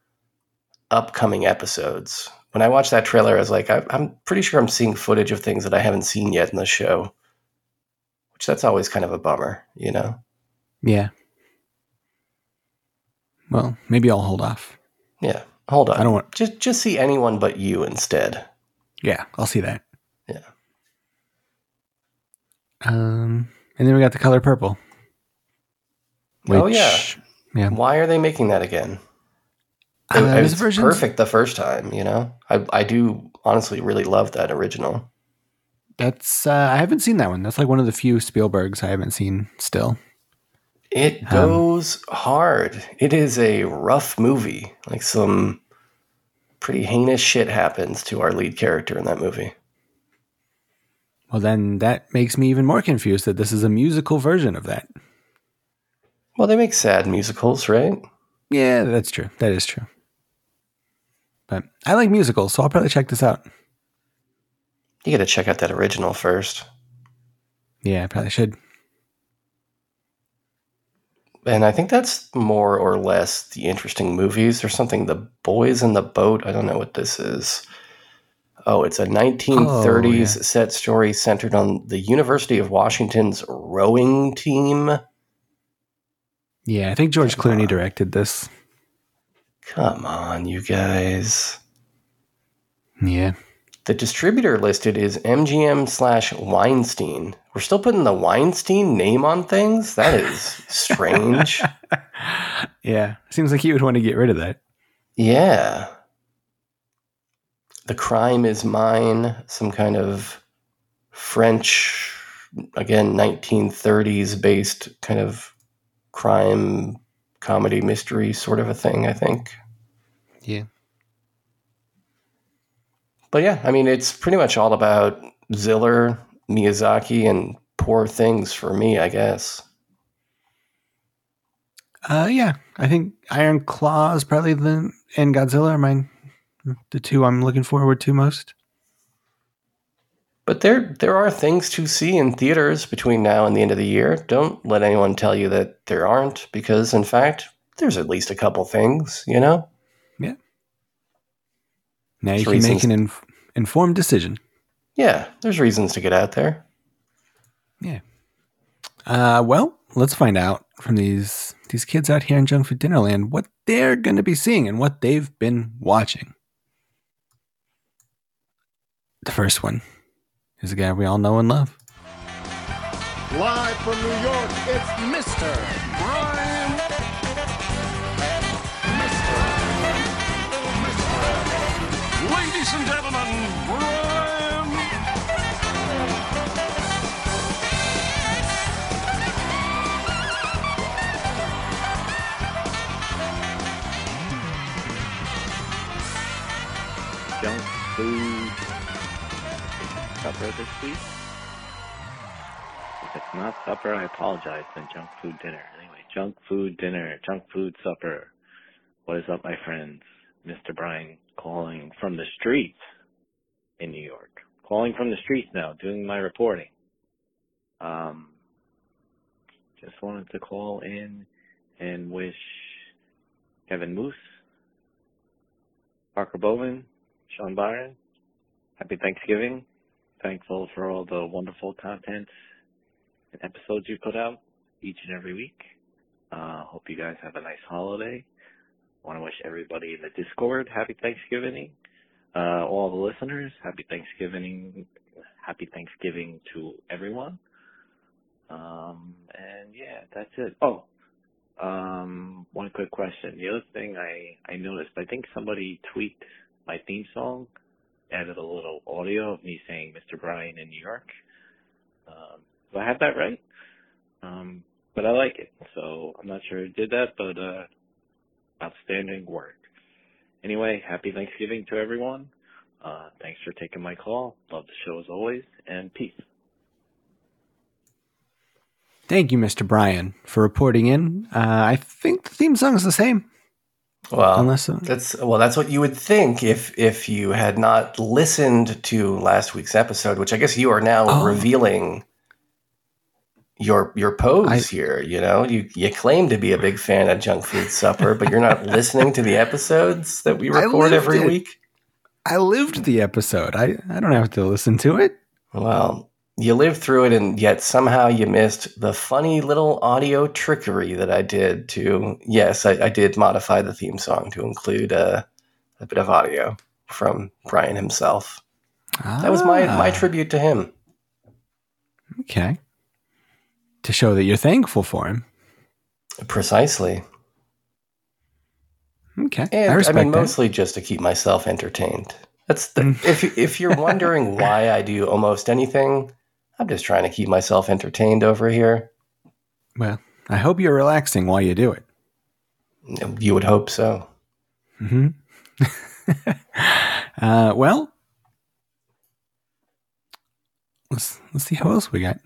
upcoming episodes. When I watched that trailer, I was like, I, I'm pretty sure I'm seeing footage of things that I haven't seen yet in the show. Which that's always kind of a bummer, you know. Yeah. Well, maybe I'll hold off. Yeah. Hold on. I don't want- just just see anyone but you instead. Yeah, I'll see that. Yeah. Um, and then we got the color purple. Oh, yeah. yeah. Why are they making that again? It- it's versions- perfect the first time, you know. I I do honestly really love that original. That's uh, I haven't seen that one. That's like one of the few Spielbergs I haven't seen still. It Um, goes hard. It is a rough movie. Like some pretty heinous shit happens to our lead character in that movie. Well, then that makes me even more confused that this is a musical version of that. Well, they make sad musicals, right? Yeah, that's true. That is true. But I like musicals, so I'll probably check this out. You got to check out that original first. Yeah, I probably should. And I think that's more or less the interesting movies. There's something, The Boys in the Boat. I don't know what this is. Oh, it's a 1930s Oh, yeah. set story centered on the University of Washington's rowing team. Yeah, I think George Clooney directed this. Come on, you guys. Yeah. The distributor listed is MGM slash Weinstein. We're still putting the Weinstein name on things? That is strange. Yeah. Seems like you would want to get rid of that. yeah. The crime is mine. Some kind of French, again, 1930s based kind of crime comedy mystery sort of a thing, I think. Yeah. But yeah, I mean, it's pretty much all about Ziller, Miyazaki, and poor things for me, I guess. Uh, yeah. I think Iron Claw is probably the and Godzilla are mine. The two I'm looking forward to most. But there, there are things to see in theaters between now and the end of the year. Don't let anyone tell you that there aren't, because in fact, there's at least a couple things, you know? Yeah. Now you There's can reasons- make an inf- informed decision. Yeah, there's reasons to get out there. Yeah. Uh, well, let's find out from these these kids out here in Junk Food Dinnerland what they're going to be seeing and what they've been watching. The first one is a guy we all know and love. Live from New York, it's Mr. Brian. Mr. Mr. Ladies and gentlemen, Brian. junk food supper this week. If it's not supper, I apologize. Then junk food dinner. Anyway, junk food dinner, junk food supper. What is up, my friends? Mr. Brian calling from the streets in New York. Calling from the streets now, doing my reporting. Um, just wanted to call in and wish Kevin Moose, Parker Bowman, Sean Byron, happy Thanksgiving. Thankful for all the wonderful content and episodes you put out each and every week. Uh, hope you guys have a nice holiday. want to wish everybody in the Discord happy Thanksgiving. Uh, all the listeners, happy Thanksgiving. Happy Thanksgiving to everyone. Um, and yeah, that's it. Oh, um, one quick question. The other thing I, I noticed, I think somebody tweaked my theme song, added a little audio of me saying Mr. Brian in New York. Um, do I have that right? Um, but I like it, so I'm not sure who did that, but uh, outstanding work. Anyway, happy Thanksgiving to everyone. Uh, thanks for taking my call. Love the show as always, and peace. Thank you, Mr. Brian, for reporting in. Uh, I think the theme song is the same. Well, Unless, uh, that's well, that's what you would think if if you had not listened to last week's episode, which I guess you are now Oh. revealing your your pose I- here. You know, you you claim to be a big fan of Junk Food Supper, but you're not listening to the episodes that we record every it. week. I lived the episode. I, I don't have to listen to it. Well, you lived through it, and yet somehow you missed the funny little audio trickery that I did to. Yes, I, I did modify the theme song to include uh, a bit of audio from Brian himself. That was my my Ah, tribute to him. Okay. To show that you're thankful for him. Precisely, Okay. and I I, mean that. mostly just to keep myself entertained. That's the, Mm. if if you're wondering why I do almost anything, I'm just trying to keep myself entertained over here. Well, I hope you're relaxing while you do it. You would hope so. hmm uh, well, let's let's see how else we got.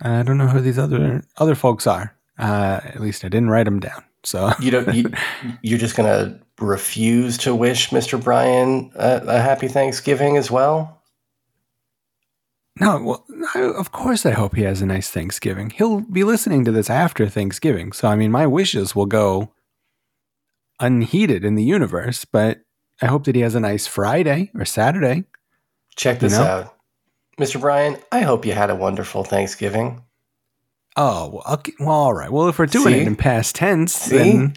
I don't know who these other other folks are. Uh, at least I didn't write them down. So You don't. You, you're just gonna refuse to wish Mr. Brian a, a happy Thanksgiving as well. No, well, I, of course I hope he has a nice Thanksgiving. He'll be listening to this after Thanksgiving, so I mean, my wishes will go unheeded in the universe. But I hope that he has a nice Friday or Saturday. Check this You know? out, Mr. Brian. I hope you had a wonderful Thanksgiving. Oh, well, okay, well all right. Well, if we're doing See? it in past tense, See? then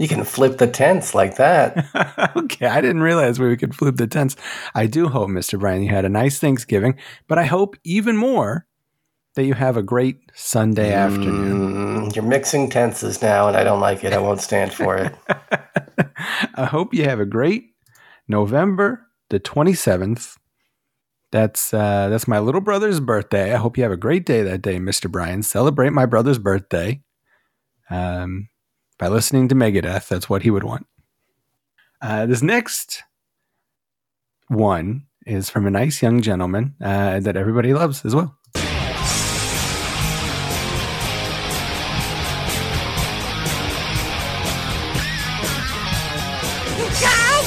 You can flip the tense like that. okay, I didn't realize we could flip the tense. I do hope, Mr. Brian, you had a nice Thanksgiving, but I hope even more that you have a great Sunday afternoon. Mm, you're mixing tenses now, and I don't like it. I won't stand for it. I hope you have a great November the 27th. That's uh, that's my little brother's birthday. I hope you have a great day that day, Mr. Brian. Celebrate my brother's birthday um, by listening to Megadeth. That's what he would want. Uh, this next one is from a nice young gentleman uh, that everybody loves as well.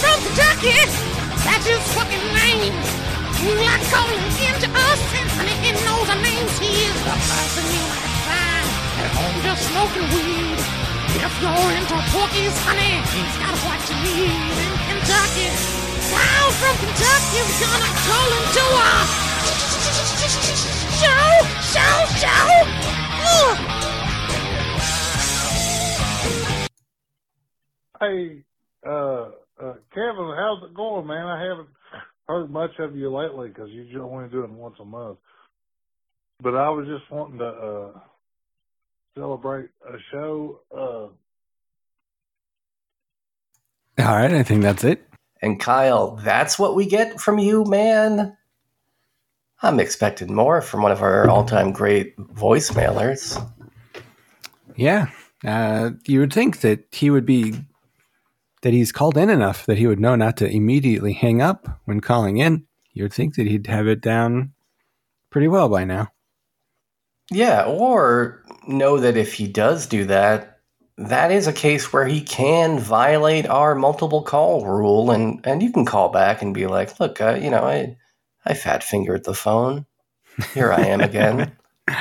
From Kentucky, that's his fucking name. Like calling and he knows our names. He is the person you might find at home just smoking weed. If you're into Porky's, honey, he's got what you need in Kentucky. Child from Kentucky, we're gonna call him to a show, show, show. Hey, uh, uh, Kevin, how's it going, man? I haven't heard much of you lately because you're only doing once a month. But I was just wanting to uh, celebrate a show. Uh, All right, I think that's it. And Kyle, that's what we get from you, man. I'm expecting more from one of our all-time great voicemailers. Yeah. Uh, you would think that he would be, that he's called in enough that he would know not to immediately hang up when calling in. You would think that he'd have it down pretty well by now. Yeah, or know that if he does do that, that is a case where he can violate our multiple call rule, and and you can call back and be like, "Look, uh, you know, I I fat fingered the phone. Here I am again."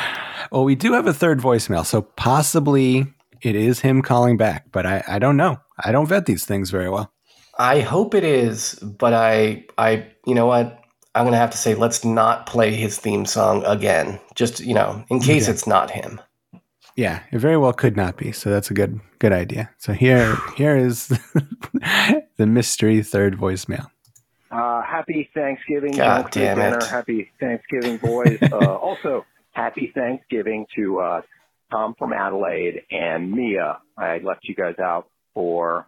Well, we do have a third voicemail, so possibly it is him calling back, but I, I don't know. I don't vet these things very well. I hope it is, but I I you know what? I'm gonna have to say let's not play his theme song again. Just you know, in case Okay. it's not him. Yeah, it very well could not be. So that's a good good idea. So here here is the mystery third voicemail. Uh, happy Thanksgiving, God junk food damn it. dinner. Happy Thanksgiving, boys. uh, also, happy Thanksgiving to uh, Tom from Adelaide and Mia. I left you guys out for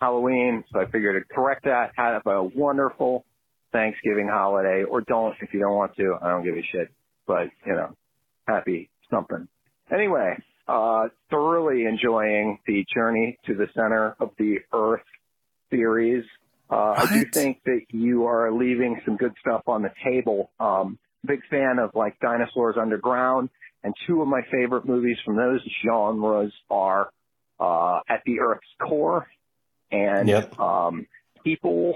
Halloween, so I figured to correct that. Have a wonderful Thanksgiving holiday, or don't if you don't want to. I don't give a shit. But you know, happy something. Anyway, uh, thoroughly enjoying the journey to the center of the Earth series. Uh, I do think that you are leaving some good stuff on the table. Um, big fan of like Dinosaurs Underground, and two of my favorite movies from those genres are uh, At the Earth's Core and Yep. um, People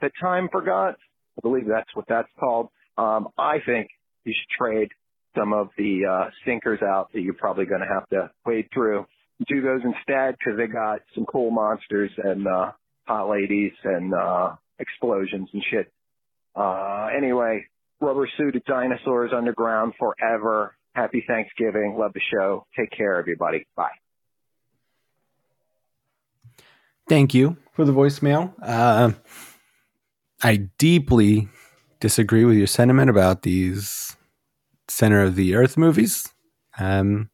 That Time Forgot. I believe that's what that's called. Um, I think you should trade some of the uh, stinkers out that you're probably going to have to wade through. Do those instead because they got some cool monsters and uh, hot ladies and uh, explosions and shit. Uh, anyway, rubber suited dinosaurs underground forever. Happy Thanksgiving. Love the show. Take care, everybody. Bye. Thank you for the voicemail. Uh, I deeply disagree with your sentiment about these center of the earth movies. Um,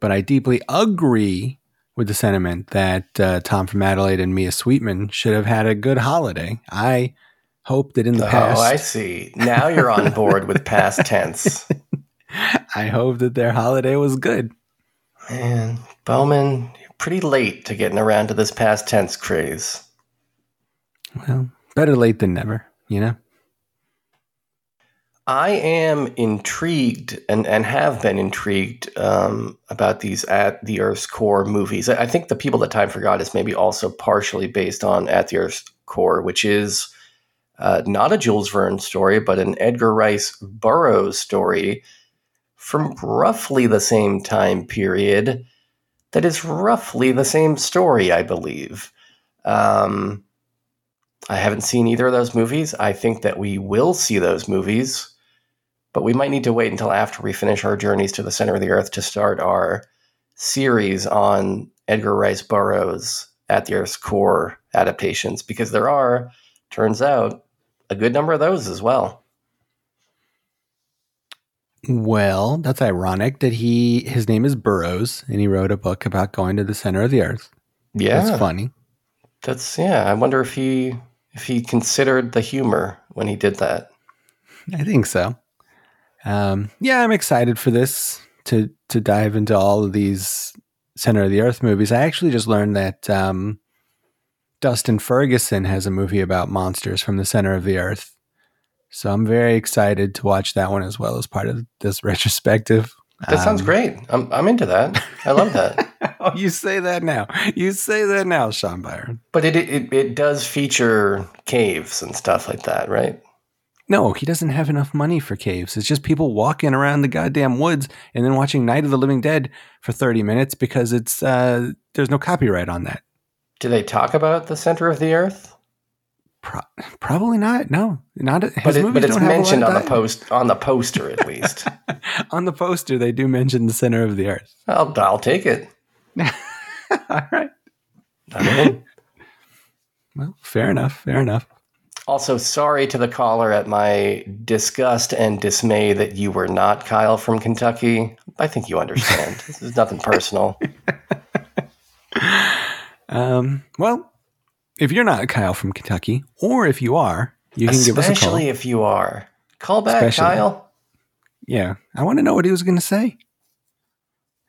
but I deeply agree with the sentiment that uh, Tom from Adelaide and Mia Sweetman should have had a good holiday. I hope that in the oh, past, Oh, I see. Now you're on board with past tense. I hope that their holiday was good. Man, Bowman, you're pretty late to getting around to this past tense craze. Well, better late than never, you know? I am intrigued and, and have been intrigued um, about these At the Earth's Core movies. I think The People That Time Forgot is maybe also partially based on At the Earth's Core, which is uh, not a Jules Verne story, but an Edgar Rice Burroughs story from roughly the same time period that is roughly the same story, I believe. Um, I haven't seen either of those movies. I think that we will see those movies, but we might need to wait until after we finish our journeys to the center of the earth to start our series on Edgar Rice Burroughs at the Earth's core adaptations because there are, turns out, a good number of those as well. Well, that's ironic that he his name is Burroughs and he wrote a book about going to the center of the earth. Yeah, That's funny. That's yeah. I wonder if he if he considered the humor when he did that. I think so. Um, yeah, I'm excited for this to to dive into all of these center of the earth movies. I actually just learned that um, Dustin Ferguson has a movie about monsters from the center of the earth. So I'm very excited to watch that one as well as part of this retrospective. That sounds Um, great. I'm I'm into that. I love that. oh, you say that now. You say that now, Sean Byron. But it, it it does feature caves and stuff like that, right? No, he doesn't have enough money for caves. It's just people walking around the goddamn woods and then watching Night of the Living Dead for 30 minutes because it's uh, there's no copyright on that. Do they talk about the center of the earth? Pro- probably not. No, not his But, it, movies but it's don't have a lot mentioned on the post on the poster at least. on the poster. They do mention the center of the earth. I'll I'll take it. All right. I'm. Well, fair enough. Fair enough. Also, sorry to the caller at my disgust and dismay that you were not Kyle from Kentucky. I think you understand. this is nothing personal. Um, well, if you're not Kyle from Kentucky, or if you are, you can give us a call. Especially if you are. Call back, Especially. Kyle. Yeah, I want to know what he was going to say.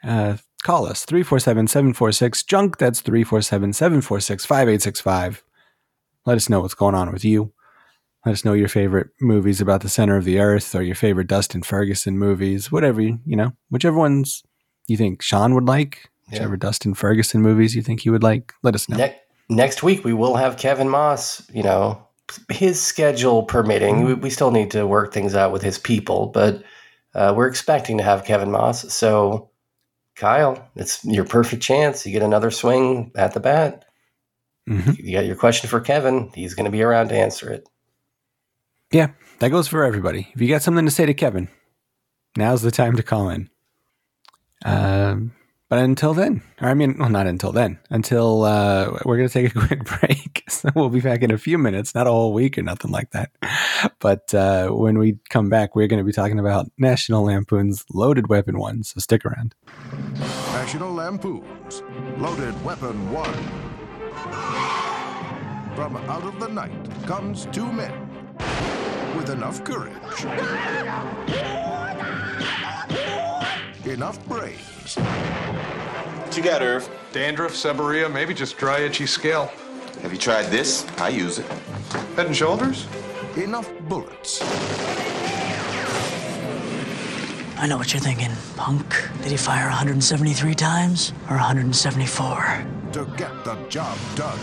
Uh, call us 347 746 junk. That's 347 746 5865. Let us know what's going on with you. Let us know your favorite movies about the center of the earth or your favorite Dustin Ferguson movies, whatever, you you know, whichever ones you think Sean would like, Yeah. whichever Dustin Ferguson movies you think he would like, let us know. Ne- next week we will have Kevin Moss. You know, his schedule permitting. We, we still need to work things out with his people, but uh, we're expecting to have Kevin Moss. So, Kyle, it's your perfect chance. You get another swing at the bat. Mhm. You got your question for Kevin. He's going to be around to answer it. Yeah, that goes for everybody. If you got something to say to Kevin, now's the time to call in. Um, but until then, or I mean, well, not until then, until uh, we're going to take a quick break. So we'll be back in a few minutes, not a whole week or nothing like that. But uh, when we come back, we're going to be talking about National Lampoon's Loaded Weapon 1. So stick around. National Lampoon's Loaded Weapon 1. From out of the night comes two men with enough courage, enough brains. What you got, Irv? Dandruff, seborrhea, maybe just dry, itchy scalp. Have you tried this? I use it. Head and shoulders? Enough bullets. I know what you're thinking, punk. Did he fire 173 times or 174? To get the job done.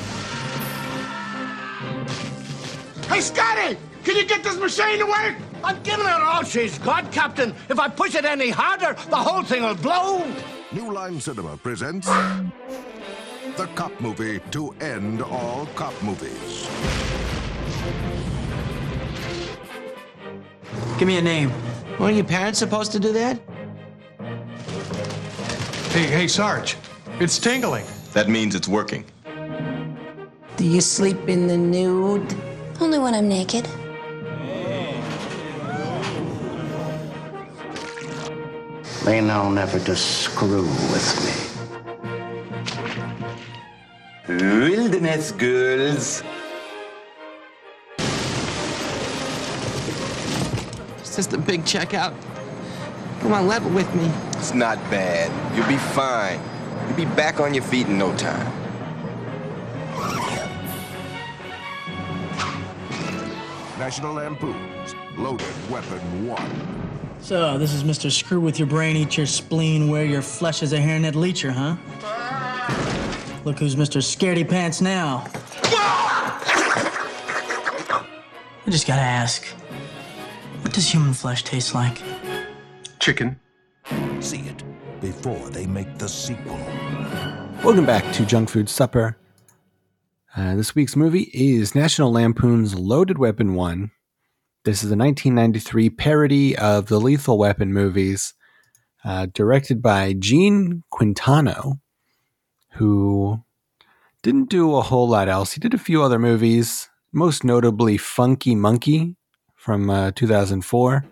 Hey, Scotty! Can you get this machine to work? I'm giving her all she's got, Captain. If I push it any harder, the whole thing will blow. New Line Cinema presents the cop movie to end all cop movies. Give me a name. Weren't your parents supposed to do that? Hey, hey, Sarge. It's tingling. That means it's working. Do you sleep in the nude? Only when I'm naked. They know never to screw with me. Wilderness girls. It's just a big checkout. Come on, level with me. It's not bad. You'll be fine. You'll be back on your feet in no time. National Lampoon's Loaded Weapon 1. So, this is Mr. Screw with your brain, eat your spleen, wear your flesh as a hairnet leecher, huh? Look who's Mr. Scaredy Pants now. I just gotta ask, what does human flesh taste like? Chicken. See it before they make the sequel. Welcome back to Junk Food Supper. Uh, this week's movie is National Lampoon's Loaded Weapon 1. This is a 1993 parody of the Lethal Weapon movies, uh, directed by Gene Quintano, who didn't do a whole lot else. He did a few other movies, most notably Funky Monkey from uh, 2004,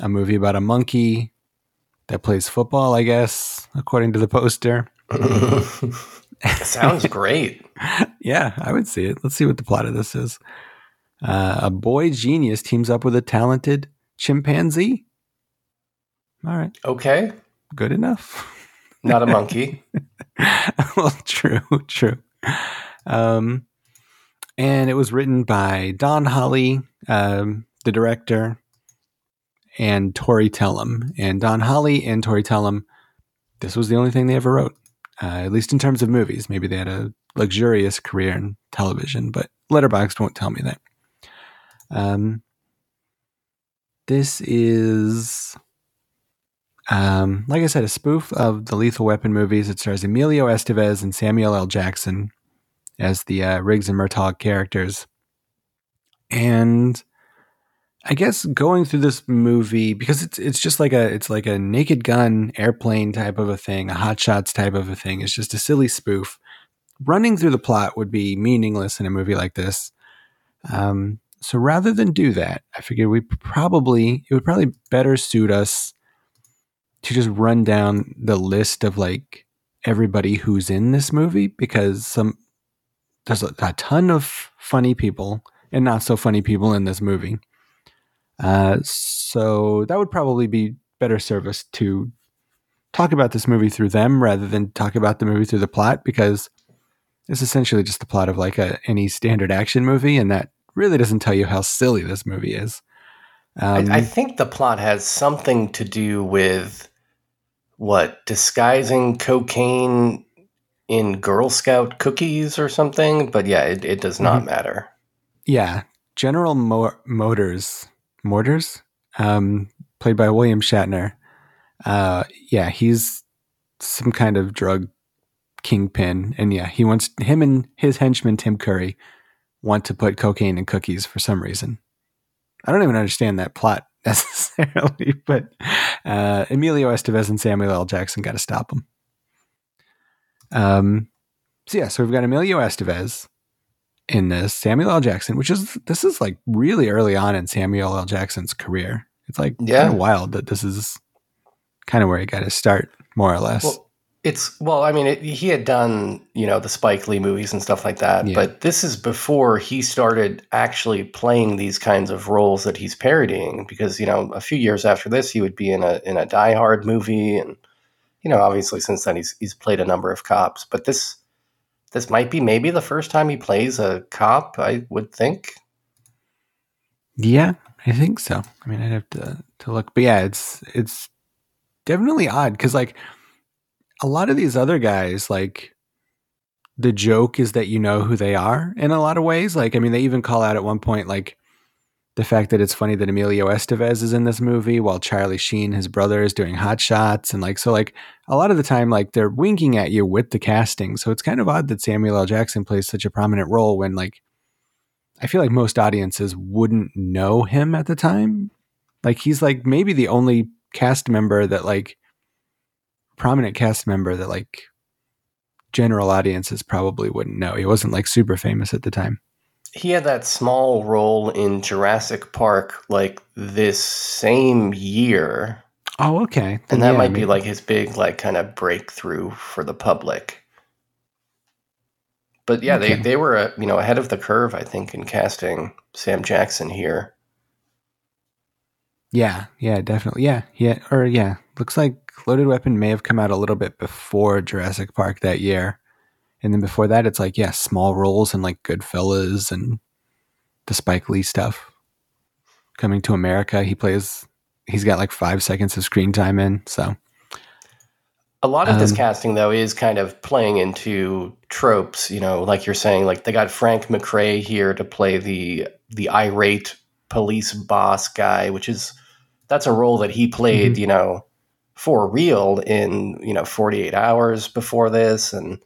a movie about a monkey that plays football, I guess, according to the poster. Sounds great. yeah, I would see it. Let's see what the plot of this is. Uh, a boy genius teams up with a talented chimpanzee. All right. Okay. Good enough. Not a monkey. well, true, true. Um, and it was written by Don Holley, um, the director, and Tori Tellem. And Don Holley and Tori Tellem, this was the only thing they ever wrote, uh, at least in terms of movies. Maybe they had a luxurious career in television, but Letterboxd won't tell me that. Um, this is, um, like I said, a spoof of the Lethal Weapon movies. It stars Emilio Estevez and Samuel L. Jackson as the uh, Riggs and Murtaugh characters. And I guess going through this movie because it's it's just like a it's like a Naked Gun airplane type of a thing, a Hot Shots type of a thing. It's just a silly spoof. Running through the plot would be meaningless in a movie like this. Um, so rather than do that, I figured we probably it would probably better suit us to just run down the list of like everybody who's in this movie because some there's a, a ton of funny people and not so funny people in this movie. Uh, so that would probably be better service to talk about this movie through them rather than talk about the movie through the plot because it's essentially just the plot of like a any standard action movie, and that really doesn't tell you how silly this movie is. Um, I, I think the plot has something to do with what disguising cocaine in Girl Scout cookies or something. But yeah, it, it does not Mhm. matter. Yeah, General Mo- Motors, Mortars, um, played by William Shatner. Uh, yeah, he's some kind of drug kingpin, and yeah, he wants him and his henchman Tim Curry want to put cocaine in cookies for some reason. I don't even understand that plot necessarily, but uh, Emilio Estevez and Samuel L. Jackson got to stop him. Um, so yeah, so we've got Emilio Estevez in this, Samuel L. Jackson, which is this is like really early on in Samuel L. Jackson's career. It's like Yeah. kind of wild that this is kind of where he got his start, more or less. Well, it's well, I mean, it, he had done you know the Spike Lee movies and stuff like that, Yeah. but this is before he started actually playing these kinds of roles that he's parodying. Because you know, a few years after this, he would be in a in a Die Hard movie, and you know, obviously since then he's he's played a number of cops. But this this might be maybe the first time he plays a cop. I would think. Yeah, I think so. I mean, I'd have to to look, but yeah, it's it's definitely odd because like a lot of these other guys, like the joke is that you know who they are in a lot of ways. Like, I mean, they even call out at one point like the fact that it's funny that Emilio Estevez is in this movie while Charlie Sheen, his brother, is doing hot shots, and like so, like a lot of the time, like they're winking at you with the casting. So it's kind of odd that Samuel L. Jackson plays such a prominent role when like I feel like most audiences wouldn't know him at the time. Like he's like maybe the only cast member that like prominent cast member that like general audiences probably wouldn't know. He wasn't like super famous at the time. He had that small role in Jurassic Park like this same year. Oh, okay. Then and that yeah, might be like his big like kind of breakthrough for the public but yeah they, they were uh, you know ahead of the curve i think in casting sam jackson here Yeah, yeah, definitely. Yeah, yeah, or yeah. Looks like Loaded Weapon may have come out a little bit before Jurassic Park that year. And then before that it's like, yeah, small roles and like Goodfellas and the Spike Lee stuff. Coming to America, he plays he's got like 5 seconds of screen time in, so a lot of this Um, casting though is kind of playing into tropes you know like you're saying like they got frank mcrae here to play the the irate police boss guy which is that's a role that he played Mhm. you know for real in you know 48 hours before this and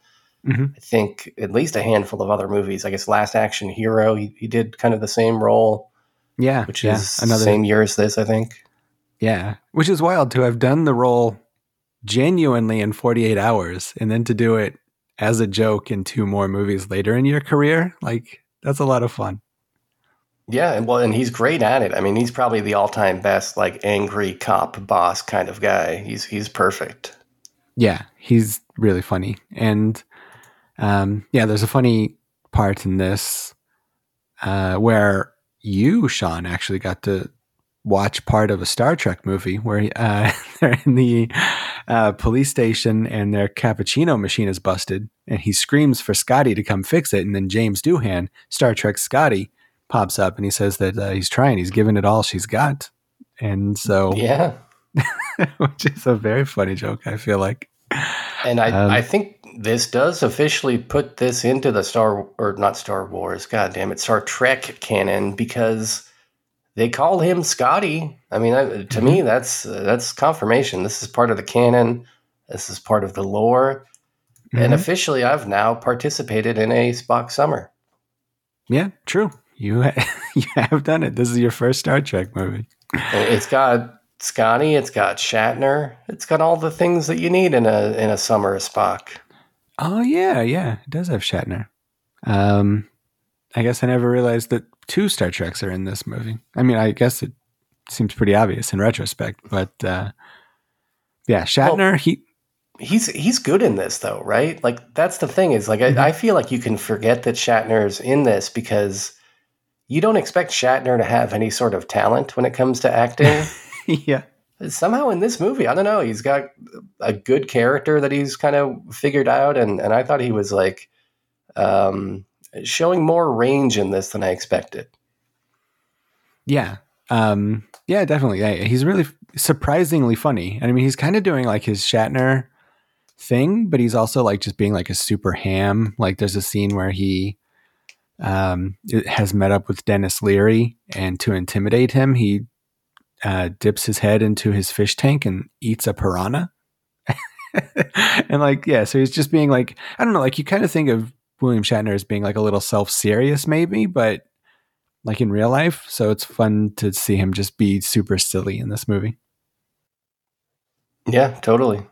Mhm. i think at least a handful of other movies i guess last action hero he, he did kind of the same role yeah, which yeah, is another same year as this i think Yeah, which is wild to have done the role genuinely in 48 hours and then to do it as a joke in two more movies later in your career. Like that's a lot of fun. Yeah, well, and he's great at it. I mean, he's probably the all-time best, like angry cop boss kind of guy. He's he's perfect. Yeah, he's really funny. And um, yeah, there's a funny part in this uh, where you, Sean, actually got to watch part of a Star Trek movie where uh, they're in the uh, police station and their cappuccino machine is busted, and he screams for Scotty to come fix it. And then James Doohan, Star Trek Scotty, pops up and he says that uh, he's trying, he's giving it all she's got. And so, Yeah, which is a very funny joke, I feel like. and I Um, I think this does officially put this into the Star or not Star Wars. God damn it, Star Trek canon because they call him Scotty. I mean, I- to me, that's uh, that's confirmation. This is part of the canon. This is part of the lore. And Mhm. officially, I've now participated in a Spock summer. Yeah, true. You ha- you have done it. This is your first Star Trek movie. It's got Scotty, it's got Shatner, it's got all the things that you need in a in a summer Spock. Oh yeah, yeah. It does have Shatner. Um, I guess I never realized that two Star Treks are in this movie. I mean, I guess it seems pretty obvious in retrospect, but uh, yeah, Shatner. he He's he's good in this though, right? Like that's the thing is like I, I feel like you can forget that Shatner's in this because you don't expect Shatner to have any sort of talent when it comes to acting. yeah. Somehow in this movie, I don't know, he's got a good character that he's kind of figured out, and and I thought he was like um, showing more range in this than I expected. Yeah. Um, yeah, definitely. Yeah, he's really surprisingly funny. And I mean, he's kind of doing like his Shatner thing, but he's also like just being like a super ham. Like there's a scene where he um, has met up with Denis Leary, and to intimidate him, he uh, dips his head into his fish tank and eats a piranha. and like, yeah, so he's just being like, I don't know, like you kind of think of William Shatner as being like a little self serious, maybe, but like in real life. So it's fun to see him just be super silly in this movie. Yeah, totally.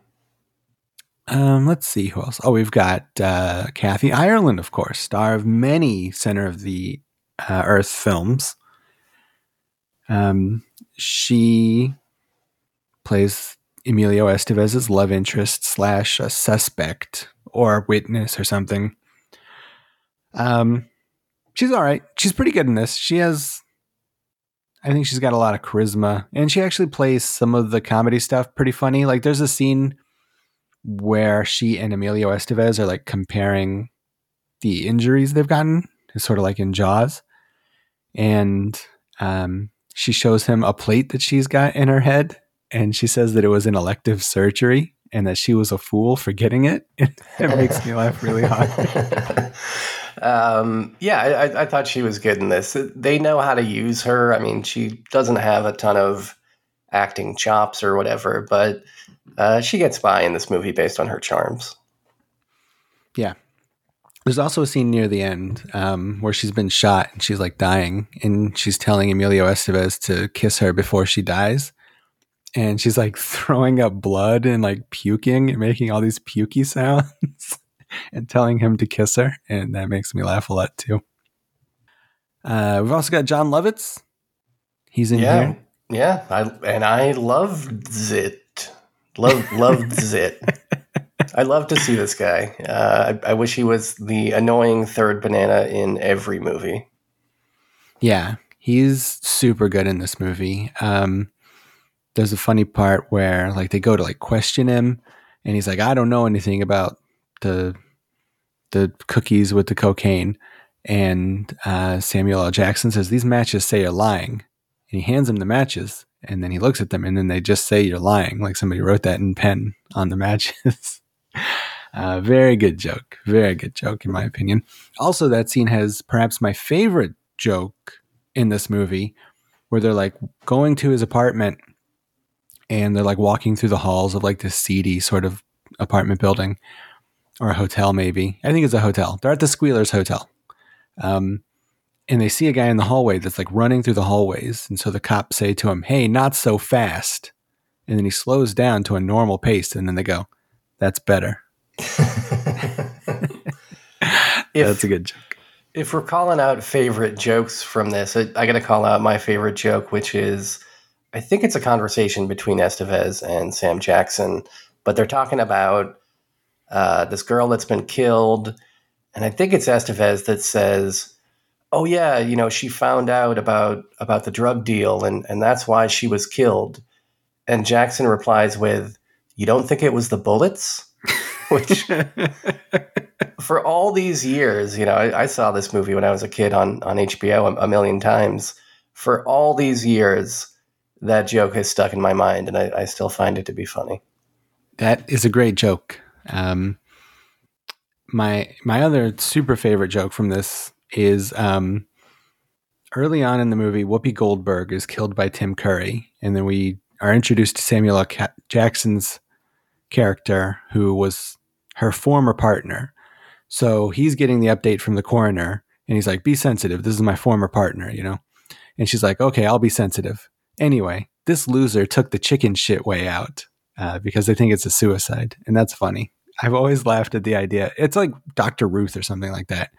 Um, let's see who else. Oh, we've got uh, Kathy Ireland, of course, star of many Center of the uh, Earth films. Um, she plays Emilio Estevez's love interest slash a suspect or witness or something. Um, she's all right. She's pretty good in this. She has, I think she's got a lot of charisma, and she actually plays some of the comedy stuff pretty funny. Like there's a scene where she and Emilio Estevez are like comparing the injuries they've gotten. It's sort of like in Jaws, and um, she shows him a plate that she's got in her head, and she says that it was an elective surgery and that she was a fool for getting it. it makes me laugh really hard. Um, yeah, I, I thought she was good in this. They know how to use her. I mean, she doesn't have a ton of acting chops or whatever, but uh, she gets by in this movie based on her charms. Yeah. There's also a scene near the end um, where she's been shot and she's like dying, and she's telling Emilio Estevez to kiss her before she dies. And she's like throwing up blood and like puking and making all these pukey sounds and telling him to kiss her. And that makes me laugh a lot too. Uh, we've also got Jon Lovitz. He's in yeah, here. yeah, I, and I loved it. Love loved it. I love to see this guy. Uh, I, I wish he was the annoying third banana in every movie. Yeah, he's super good in this movie. Um, there's a funny part where like they go to like question him, and he's like, "I don't know anything about the the cookies with the cocaine." And uh, Samuel L. Jackson says, "These matches say you're lying," and he hands him the matches, and then he looks at them, and then they just say you're lying, like somebody wrote that in pen on the matches. uh, very good joke, very good joke in my opinion. Also, that scene has perhaps my favorite joke in this movie, where they're like going to his apartment, and they're like walking through the halls of like this seedy sort of apartment building or a hotel, maybe. I think it's a hotel. They're at the Squealers Hotel. Um, and they see a guy in the hallway that's like running through the hallways. And so the cops say to him, Hey, not so fast. And then he slows down to a normal pace. And then they go, That's better. if, that's a good joke. If we're calling out favorite jokes from this, I, I got to call out my favorite joke, which is I think it's a conversation between Estevez and Sam Jackson, but they're talking about uh, this girl that's been killed. And I think it's Estevez that says, oh yeah, you know, she found out about about the drug deal and and that's why she was killed. And Jackson replies with, "You don't think it was the bullets?" Which for all these years, you know, I, I, saw this movie when I was a kid on on HBO a, a, million times. For all these years, that joke has stuck in my mind, and I, I still find it to be funny. That is a great joke. Um, my my other super favorite joke from this is um, early on in the movie, Whoopi Goldberg is killed by Tim Curry, and then we are introduced to Samuel L. Jackson's character, who was her former partner. So he's getting the update from the coroner, and he's like, "Be sensitive. This is my former partner," you know. And she's like, "Okay, I'll be sensitive." Anyway, this loser took the chicken shit way out uh, because they think it's a suicide, and that's funny. I've always laughed at the idea. It's like Dr. Ruth or something like that.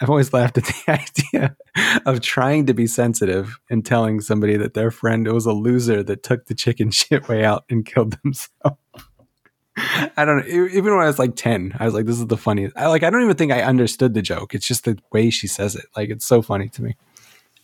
I've always laughed at the idea of trying to be sensitive and telling somebody that their friend was a loser that took the chicken shit way out and killed themselves. I don't know. Even when I was like 10, I was like, this is the funniest. I like, I don't even think I understood the joke. It's just the way she says it. Like, it's so funny to me.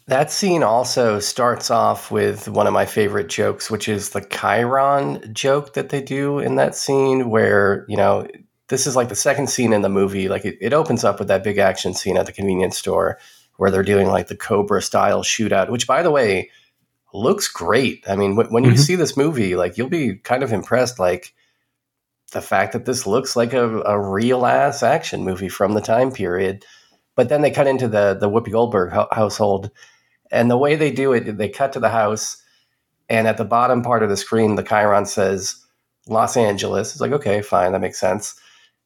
That scene also starts off with one of my favorite jokes, which is the Chyron joke that they do in that scene where, you know, this is like the second scene in the movie. Like it, it opens up with that big action scene at the convenience store where they're doing like the Cobra style shootout, which by the way, looks great. I mean, w- when you mm-hmm. see this movie, like you'll be kind of impressed. Like, the fact that this looks like a, a real ass action movie from the time period. But then they cut into the the Whoopi Goldberg ho- household, and the way they do it, they cut to the house, and at the bottom part of the screen, the Chyron says Los Angeles. It's like okay, fine, that makes sense.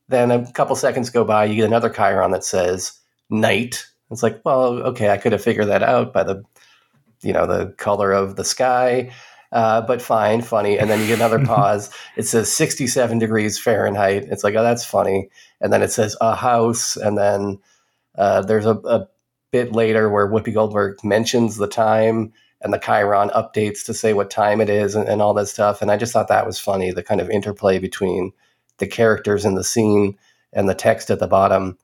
Then a couple seconds go by, you get another Chyron that says night. It's like, well, okay, I could have figured that out by the, you know, the color of the sky. Uh, but fine, funny. And then you get another pause. It says 67 degrees Fahrenheit. It's like, oh, that's funny. And then it says a house. And then uh, there's a, a bit later where Whoopi Goldberg mentions the time and the Chyron updates to say what time it is and, and all that stuff. And I just thought that was funny, the kind of interplay between the characters in the scene and the text at the bottom.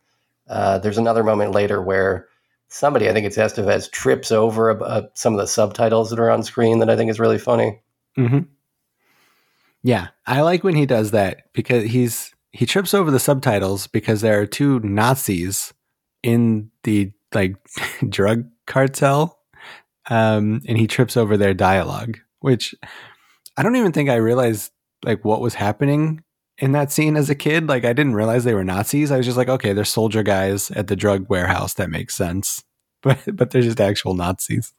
Uh, there's another moment later where somebody, I think it's Estevez, trips over some of the subtitles that are on screen that I think is really funny. hmm Yeah, I like when he does that because he's he trips over the subtitles because there are two Nazis in the like drug cartel, um, and he trips over their dialogue, which I don't even think I realized like what was happening in that scene as a kid. Like I didn't realize they were Nazis. I was just like, okay, they're soldier guys at the drug warehouse. That makes sense. But but they're just actual Nazis.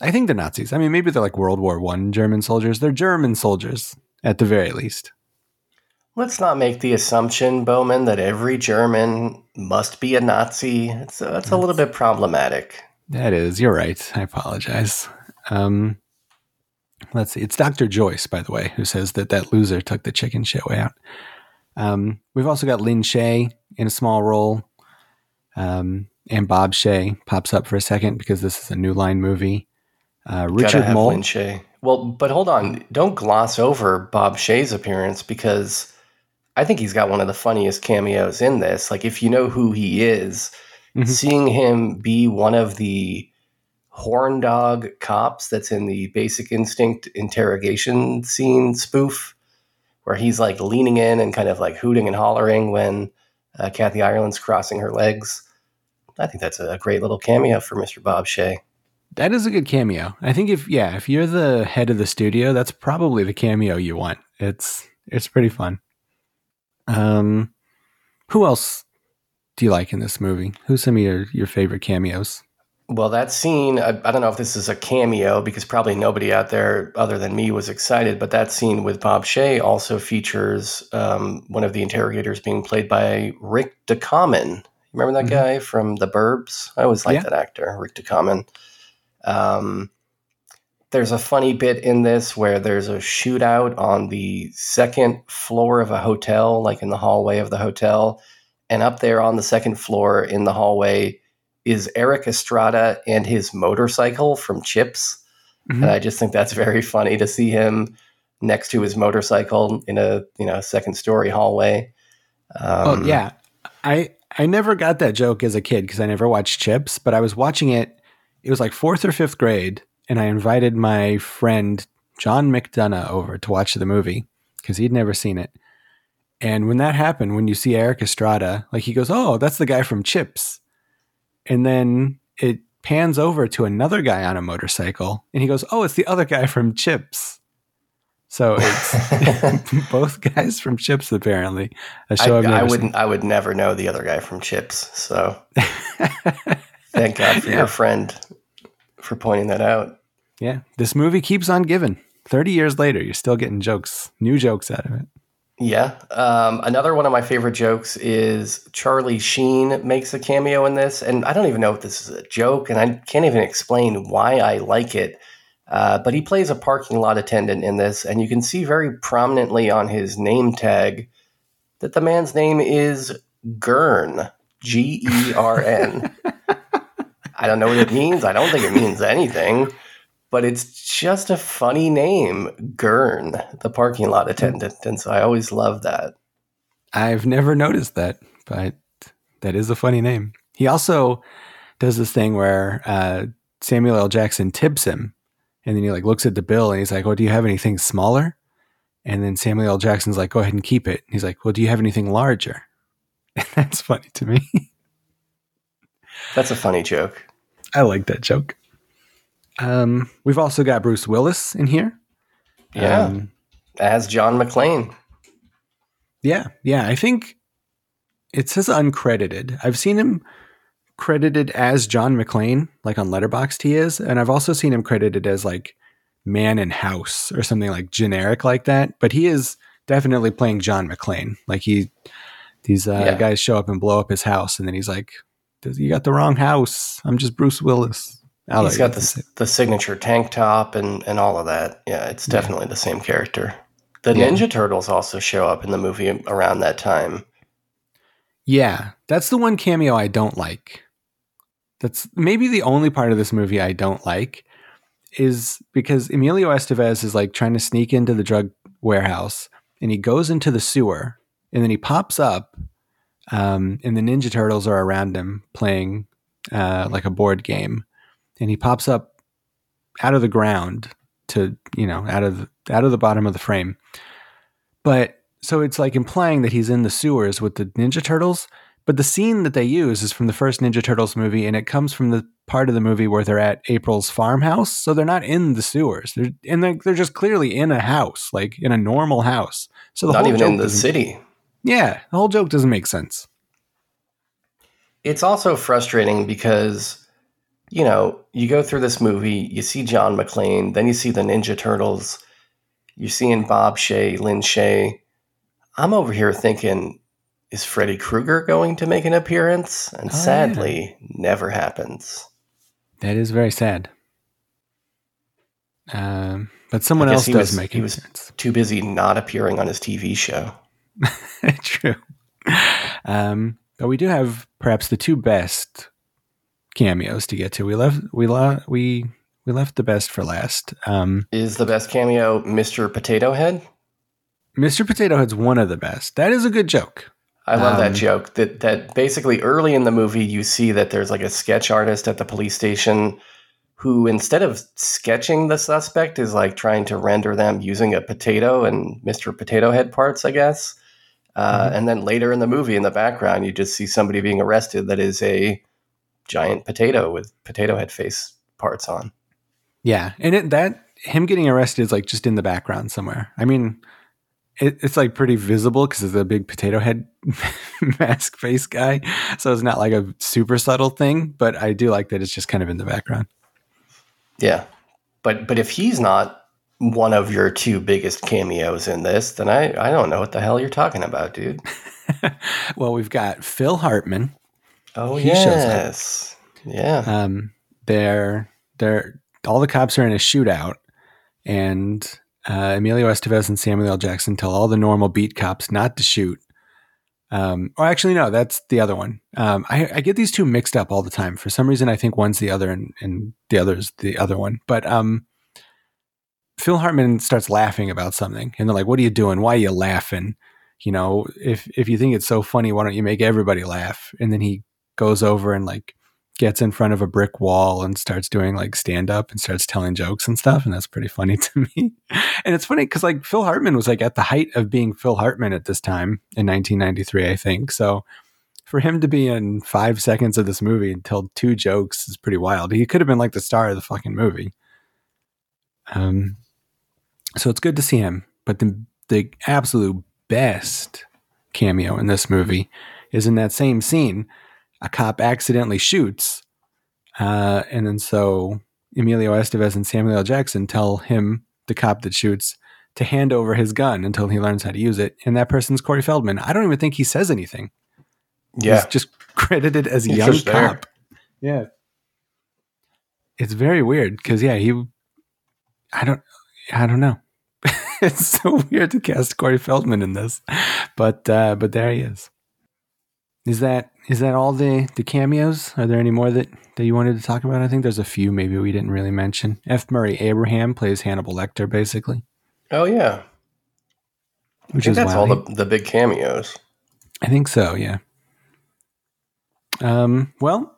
I think they're Nazis. I mean, maybe they're like World War One German soldiers. They're German soldiers at the very least. Let's not make the assumption, Bowman, that every German must be a Nazi. It's a, it's a little bit problematic. That is, you're right. I apologize. Um, let's see. It's Dr. Joyce, by the way, who says that that loser took the chicken shit way out. Um, we've also got Lin Shaye in a small role. Um, and Bob Shaye pops up for a second because this is a new line movie. Uh, Richard Moll. Shaye. Well, but hold on. Don't gloss over Bob Shay's appearance because I think he's got one of the funniest cameos in this. Like, if you know who he is, Mhm. seeing him be one of the horn dog cops that's in the Basic Instinct interrogation scene spoof, where he's like leaning in and kind of like hooting and hollering when uh, Kathy Ireland's crossing her legs. I think that's a great little cameo for Mr. Bob Shaye. That is a good cameo. I think if yeah, if you're the head of the studio, that's probably the cameo you want. It's it's pretty fun. Um, who else do you like in this movie? Who's some of your your favorite cameos? Well, that scene, I, I don't know if this is a cameo because probably nobody out there other than me was excited, but that scene with Bob Shaye also features um, one of the interrogators being played by Rick Ducommun. Remember that Mhm. guy from The Burbs? I always liked Yeah. that actor, Rick Ducommun. Um, there's a funny bit in this where there's a shootout on the second floor of a hotel, like in the hallway of the hotel. And up there on the second floor in the hallway is Erik Estrada and his motorcycle from Chips. Mhm. And I just think that's very funny to see him next to his motorcycle in a you know second story hallway. Um, oh yeah, I I never got that joke as a kid because I never watched Chips, but I was watching it. It was like fourth or fifth grade, and I invited my friend John McDonough over to watch the movie because he'd never seen it. And when that happened, when you see Erik Estrada, like he goes, "Oh, that's the guy from Chips," and then it pans over to another guy on a motorcycle, and he goes, "Oh, it's the other guy from Chips." So it's both guys from Chips apparently. A I, show I seen. wouldn't. I would never know the other guy from Chips. So thank God for Yeah. your friend for pointing that out. Yeah, this movie keeps on giving. 30 years later, you're still getting jokes, new jokes out of it. Yeah. Um, another one of my favorite jokes is Charlie Sheen makes a cameo in this, and I don't even know if this is a joke, and I can't even explain why I like it. Uh, but he plays a parking lot attendant in this, and you can see very prominently on his name tag that the man's name is Gern, G E R N. I don't know what it means. I don't think it means anything, but it's just a funny name, Gurn, the parking lot attendant. And so I always love that. I've never noticed that, but that is a funny name. He also does this thing where uh, Samuel L. Jackson tips him, and then he like looks at the bill and he's like, "Oh, do you have anything smaller?" And then Samuel L. Jackson's like, "Go ahead and keep it." And He's like, "Well, do you have anything larger?" And that's funny to me. That's a funny joke. I like that joke. Um, we've also got Bruce Willis in here. Yeah. Um, As John McClane. Yeah, yeah. I think it says uncredited. I've seen him credited as John McClane, like on Letterboxd he is, and I've also seen him credited as like Man in House or something like generic like that. But he is definitely playing John McClane. Like he, these uh, Yeah. guys show up and blow up his house, and then he's like, "You got the wrong house. I'm just Bruce Willis." I'll He's got the, the signature tank top and, and all of that. Yeah, it's definitely the same character. The Yeah. Ninja Turtles also show up in the movie around that time. Yeah, that's the one cameo I don't like. That's maybe the only part of this movie I don't like is because Emilio Estevez is like trying to sneak into the drug warehouse and he goes into the sewer and then he pops up um, and the Ninja Turtles are around him playing uh, like a board game and he pops up out of the ground to you know out of out of the bottom of the frame but so it's like implying that he's in the sewers with the Ninja Turtles. But the scene that they use is from the first Ninja Turtles movie, and it comes from the part of the movie where they're at April's farmhouse. So they're not in the sewers. They're and they're, they're just clearly in a house, like in a normal house. So the Not whole even joke in the city. Yeah, the whole joke doesn't make sense. It's also frustrating because, you know, you go through this movie, you see John McClane, then you see the Ninja Turtles, you're seeing Bob Shaye, Lin Shaye. I'm over here thinking, is Freddy Krueger going to make an appearance? And Oh, yeah. sadly, never happens. That is very sad. Um, but someone else does was, make he it. was too busy not appearing on his TV show. True. Um, but we do have perhaps the two best cameos to get to. We left we le- we we left the best for last. Um, Is the best cameo Mr. Potato Head? Mr. Potato Head's one of the best. That is a good joke. I love Um, that joke. That that basically early in the movie you see that there's like a sketch artist at the police station who instead of sketching the suspect is like trying to render them using a potato and Mr. Potato Head parts, I guess. Uh, Mm-hmm. And then later in the movie, in the background, you just see somebody being arrested that is a giant potato with potato head face parts on. Yeah, and it, that him getting arrested is like just in the background somewhere. I mean, it, it's like pretty visible because it's a big potato head mask face guy, so it's not like a super subtle thing. But I do like that it's just kind of in the background. Yeah, but but if he's not one of your two biggest cameos in this, then I I don't know what the hell you're talking about, dude. Well, we've got Phil Hartman. Oh He yes, yeah. Um, they're they're all the cops are in a shootout, and uh, Emilio Estevez and Samuel L. Jackson tell all the normal beat cops not to shoot. Um, or actually, no, that's the other one. Um, I, I get these two mixed up all the time. For some reason, I think one's the other and, and the other's the other one. But um, Phil Hartman starts laughing about something, and they're like, "What are you doing? Why are you laughing? You know, if if you think it's so funny, why don't you make everybody laugh?" And then he goes over and like gets in front of a brick wall and starts doing like stand up and starts telling jokes and stuff. And that's pretty funny to me. And it's funny because like Phil Hartman was like at the height of being Phil Hartman at this time in 1993, I think. So for him to be in five seconds of this movie and tell two jokes is pretty wild. He could have been like the star of the fucking movie. Um, so it's good to see him. But the the absolute best cameo in this movie is in that same scene. A cop accidentally shoots, uh, and then so Emilio Estevez and Samuel L. Jackson tell him, the cop that shoots, to hand over his gun until he learns how to use it. And that person's Corey Feldman. I don't even think he says anything. Yeah. He's just credited as a He's young cop. Yeah. It's very weird because yeah, he I don't I don't know. it's so weird to cast Corey Feldman in this. But uh but there he is. Is that is that all the the cameos? Are there any more that that you wanted to talk about? I think there's a few maybe we didn't really mention. F. Murray Abraham plays Hannibal Lecter basically. Oh yeah, Which I think is that's wild. all the the big cameos. I think so, yeah. Um, well,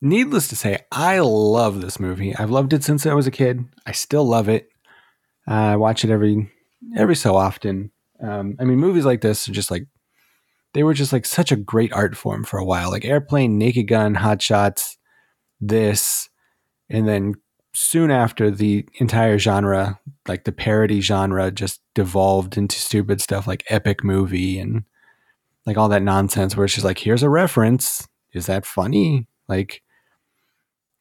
needless to say, I love this movie. I've loved it since I was a kid. I still love it. Uh, I watch it every every so often. Um, I mean, movies like this are just like they were just like such a great art form for a while. Like Airplane, Naked Gun, Hot Shots, this, and then soon after the entire genre, like the parody genre, just devolved into stupid stuff like epic movie and like all that nonsense where it's like, here's a reference. Is that funny? Like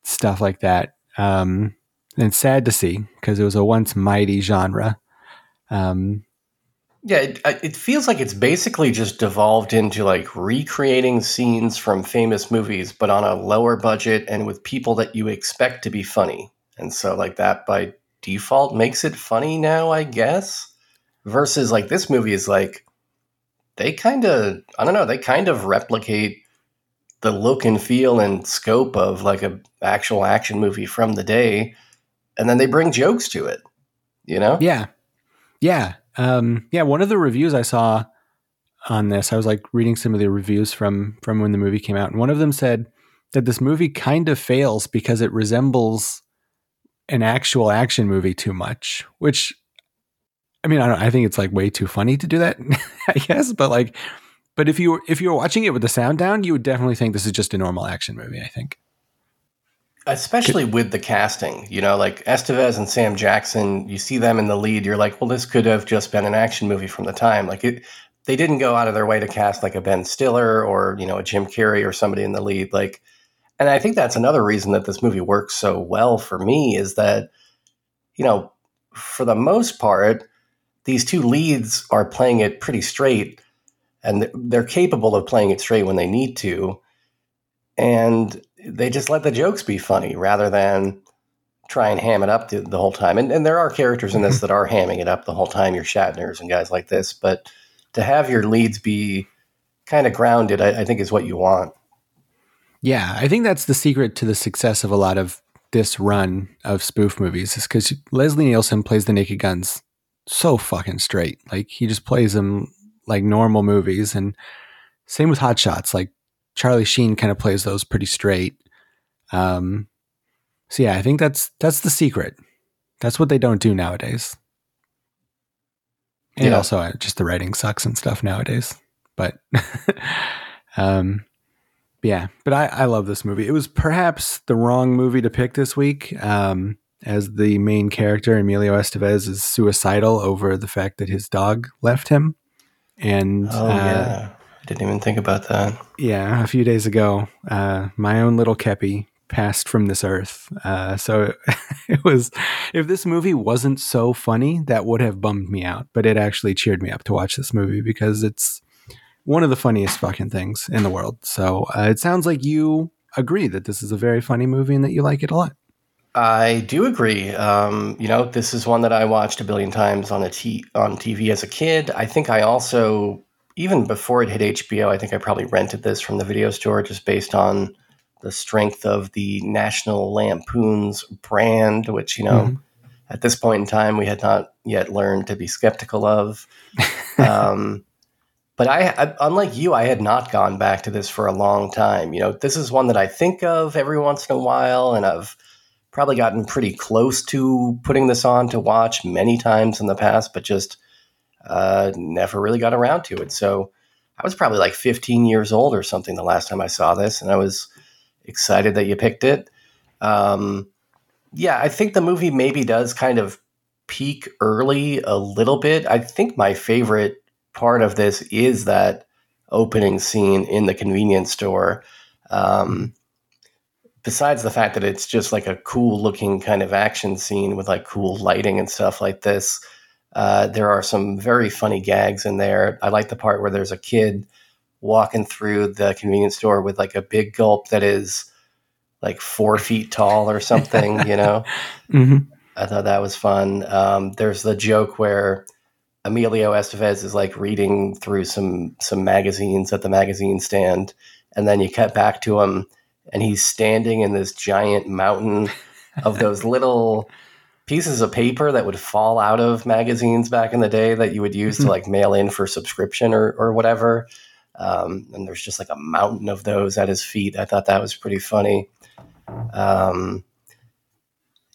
stuff like that. Um, and sad to see because it was a once mighty genre. Um, Yeah, it, uh, it feels like it's basically just devolved into like recreating scenes from famous movies, but on a lower budget and with people that you expect to be funny. And so, like, that by default makes it funny now, I guess. Versus, like, this movie is like, they kind of, I don't know, they kind of replicate the look and feel and scope of like a actual action movie from the day. And then they bring jokes to it, you know? Yeah. Yeah. Um, yeah. One of the reviews I saw on this, I was like reading some of the reviews from from when the movie came out, and one of them said that this movie kind of fails because it resembles an actual action movie too much. Which, I mean, I don't. I think it's like way too funny to do that. I guess, but like, but if you if you were watching it with the sound down, you would definitely think this is just a normal action movie. I think. Especially with the casting you know like estevez and sam jackson you see them in the lead you're like well this could have just been an action movie from the time. Like it they didn't go out of their way to cast like a ben stiller or you know a jim carrey or somebody in the lead like and i think that's another reason that this movie works so well for me is that you know for the most part these two leads are playing it pretty straight and they're capable of playing it straight when they need to and they just let the jokes be funny rather than try and ham it up the, the whole time. And, and there are characters in this that are hamming it up the whole time, your Shatners and guys like this. But to have your leads be kind of grounded, I, I think is what you want. Yeah, I think that's the secret to the success of a lot of this run of spoof movies is because Leslie Nielsen plays the Naked Guns so fucking straight. Like he just plays them like normal movies, and same with Hot Shots. Like Charlie Sheen kind of plays those pretty straight. Um, so yeah, I think that's that's the secret. That's what they don't do nowadays. And Yeah. also, uh, just the writing sucks and stuff nowadays. But um, yeah, but I, I love this movie. It was perhaps the wrong movie to pick this week, um, as the main character Emilio Estevez is suicidal over the fact that his dog left him. And Oh, uh, yeah. I didn't even think about that. yeah, a few days ago, uh, my own little Kepi passed from this earth. Uh, so it was, if this movie wasn't so funny, that would have bummed me out. But it actually cheered me up to watch this movie because it's one of the funniest fucking things in the world. So uh, it sounds like you agree that this is a very funny movie and that you like it a lot. I do agree. Um, you know, this is one that I watched a billion times on a t- on TV as a kid. I think I also, even before it hit HBO, I think I probably rented this from the video store just based on the strength of the National Lampoon's brand, which you know, Mhm. at this point in time, we had not yet learned to be skeptical of. um, but I, I, unlike you, I had not gone back to this for a long time. You know, this is one that I think of every once in a while, and I've probably gotten pretty close to putting this on to watch many times in the past, but just uh, never really got around to it. So I was probably like 15 years old or something the last time I saw this, and I was excited that you picked it. Um, yeah, I think the movie maybe does kind of peak early a little bit. I think my favorite part of this is that opening scene in the convenience store. Um, besides the fact that it's just like a cool looking kind of action scene with like cool lighting and stuff like this, uh, there are some very funny gags in there. I like the part where there's a kid walking through the convenience store with like a big gulp that is like four feet tall or something, you know? Mm-hmm. I thought that was fun. Um, there's the joke where Emilio Estevez is like reading through some some magazines at the magazine stand, and then you cut back to him, and he's standing in this giant mountain of those little pieces of paper that would fall out of magazines back in the day that you would use to Mhm. like mail in for subscription or or whatever. Um, and there's just like a mountain of those at his feet. I thought that was pretty funny. Um,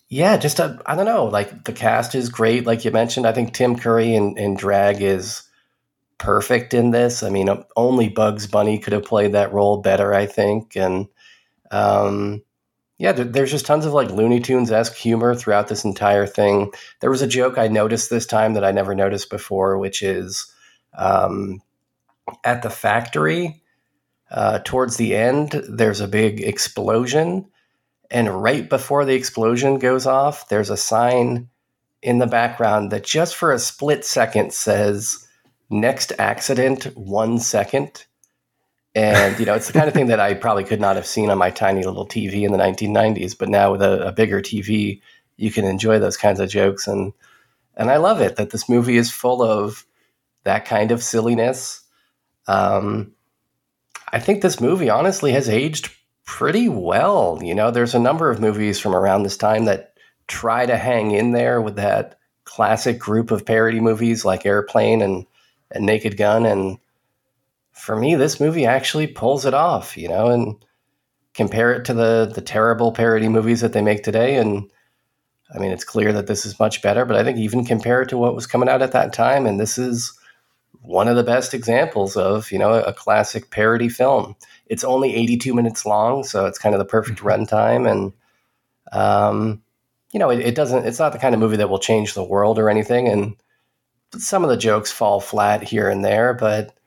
yeah, just I I don't know. Like the cast is great, like you mentioned. I think Tim Curry and, and Drag is perfect in this. I mean, only Bugs Bunny could have played that role better, I think. And um, yeah, there, there's just tons of like Looney Tunes esque humor throughout this entire thing. There was a joke I noticed this time that I never noticed before, which is um, at the factory uh, towards the end, there's a big explosion. And right before the explosion goes off, there's a sign in the background that just for a split second says next accident one second. And, you know, it's the kind of thing that I probably could not have seen on my tiny little TV in the 1990s. But now with a, a bigger TV, you can enjoy those kinds of jokes. And, and I love it that this movie is full of that kind of silliness. Um, I think this movie honestly has aged pretty well. You know, there's a number of movies from around this time that try to hang in there with that classic group of parody movies like Airplane and, and Naked Gun. And for me, this movie actually pulls it off, you know, and compare it to the the terrible parody movies that they make today. And I mean, it's clear that this is much better, but I think even compare it to what was coming out at that time, and this is one of the best examples of you know a classic parody film. It's only 82 minutes long, so it's kind of the perfect runtime, and um, you know it, it doesn't. It's not the kind of movie that will change the world or anything, and some of the jokes fall flat here and there, but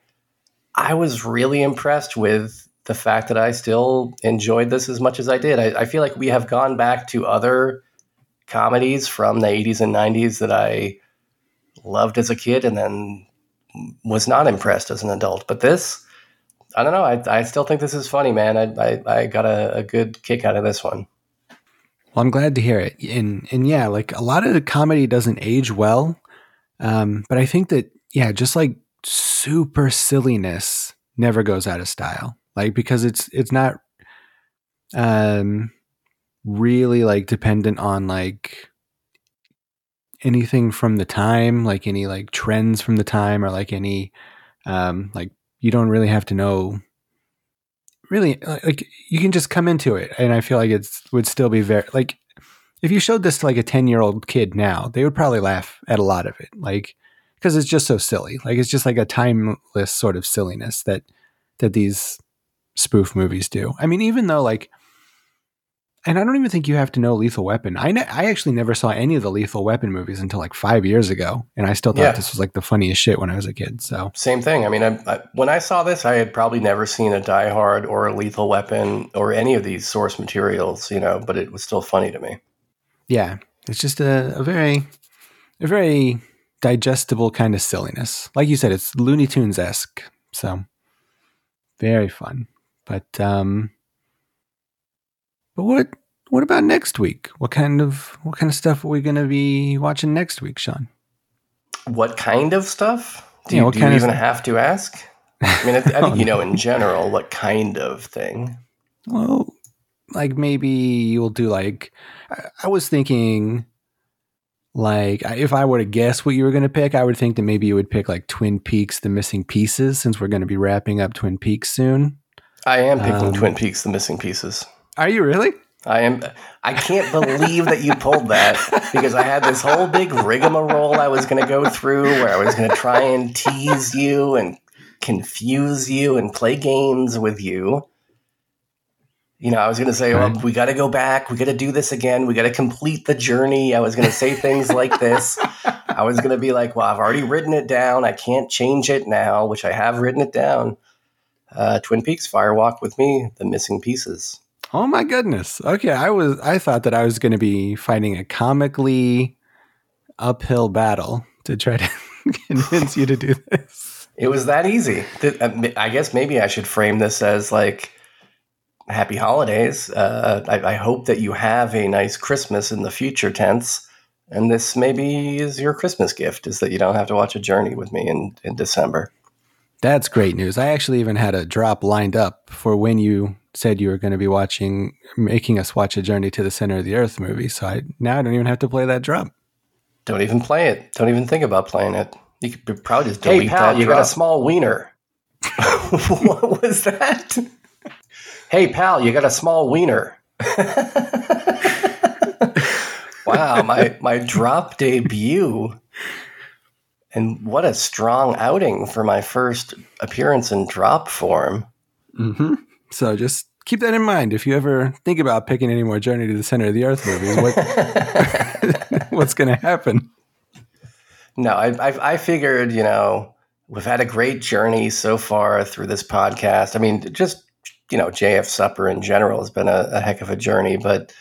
I was really impressed with the fact that I still enjoyed this as much as I did. I, I feel like we have gone back to other comedies from the 80s and 90s that I loved as a kid and then was not impressed as an adult. But this, I don't know. I, I still think this is funny, man. I, I, I got a, a good kick out of this one. Well, I'm glad to hear it. And and yeah, like a lot of the comedy doesn't age well. Um, but I think that yeah, just like super silliness never goes out of style. Like because it's it's not um really like dependent on like anything from the time, like any like trends from the time or like any um like you don't really have to know really like you can just come into it and I feel like it would still be very like if you showed this to like a 10 year old kid now, they would probably laugh at a lot of it. Like because it's just so silly. Like it's just like a timeless sort of silliness that that these spoof movies do. I mean, even though like, and I don't even think you have to know Lethal Weapon. I ne- I actually never saw any of the Lethal Weapon movies until like five years ago, and I still thought Yeah. this was like the funniest shit when I was a kid. So Same thing. I mean, I, I, when I saw this, I had probably never seen a Die Hard or a Lethal Weapon or any of these source materials, you know, but it was still funny to me. yeah, it's just a, a very a very digestible kind of silliness. Like you said, it's Looney Tunes esque. So very fun. But um but what what about next week? What kind of what kind of stuff are we gonna be watching next week, Sean? What kind of stuff? Do Yeah, you, do you even have to ask? I mean, I, I think you know in general what kind of thing. Well, like maybe you'll do like I, I was thinking like if I were to guess what you were going to pick, I would think that maybe you would pick like Twin Peaks: The Missing Pieces, since we're going to be wrapping up Twin Peaks soon. I am picking Um, Twin Peaks: The Missing Pieces. Are you really? I am. I can't believe that you pulled that because I had this whole big rigmarole I was going to go through where I was going to try and tease you and confuse you and play games with you. You know, I was going to say, well, we got to go back. We got to do this again. We got to complete the journey. I was going to say things like this. I was going to be like, well, I've already written it down. I can't change it now, which I have written it down. Uh, Twin Peaks Firewalk with me, The Missing Pieces. Oh my goodness. Okay, I was I thought that I was going to be fighting a comically uphill battle to try to convince you to do this. It was that easy. Uh, I guess maybe I should frame this as like happy holidays. Uh, I, I hope that you have a nice Christmas in the future tense. And this maybe is your Christmas gift is that you don't have to watch a journey with me in, in December. That's great news. I actually even had a drop lined up for when you said you were going to be watching making us watch a Journey to the Center of the Earth movie. So I now I don't even have to play that drop. Don't even play it. Don't even think about playing it. You could be proud just Hey, delete pal, that. you got a small wiener. what was that? Hey, pal, you got a small wiener. wow, my my drop debut. And what a strong outing for my first appearance in drop form. hmm So just keep that in mind if you ever think about picking any more Journey to the Center of the Earth movies. What, what's going to happen? No, I, I I figured, you know, we've had a great journey so far through this podcast. I mean, just you know, JF Supper in general has been a, a heck of a journey, but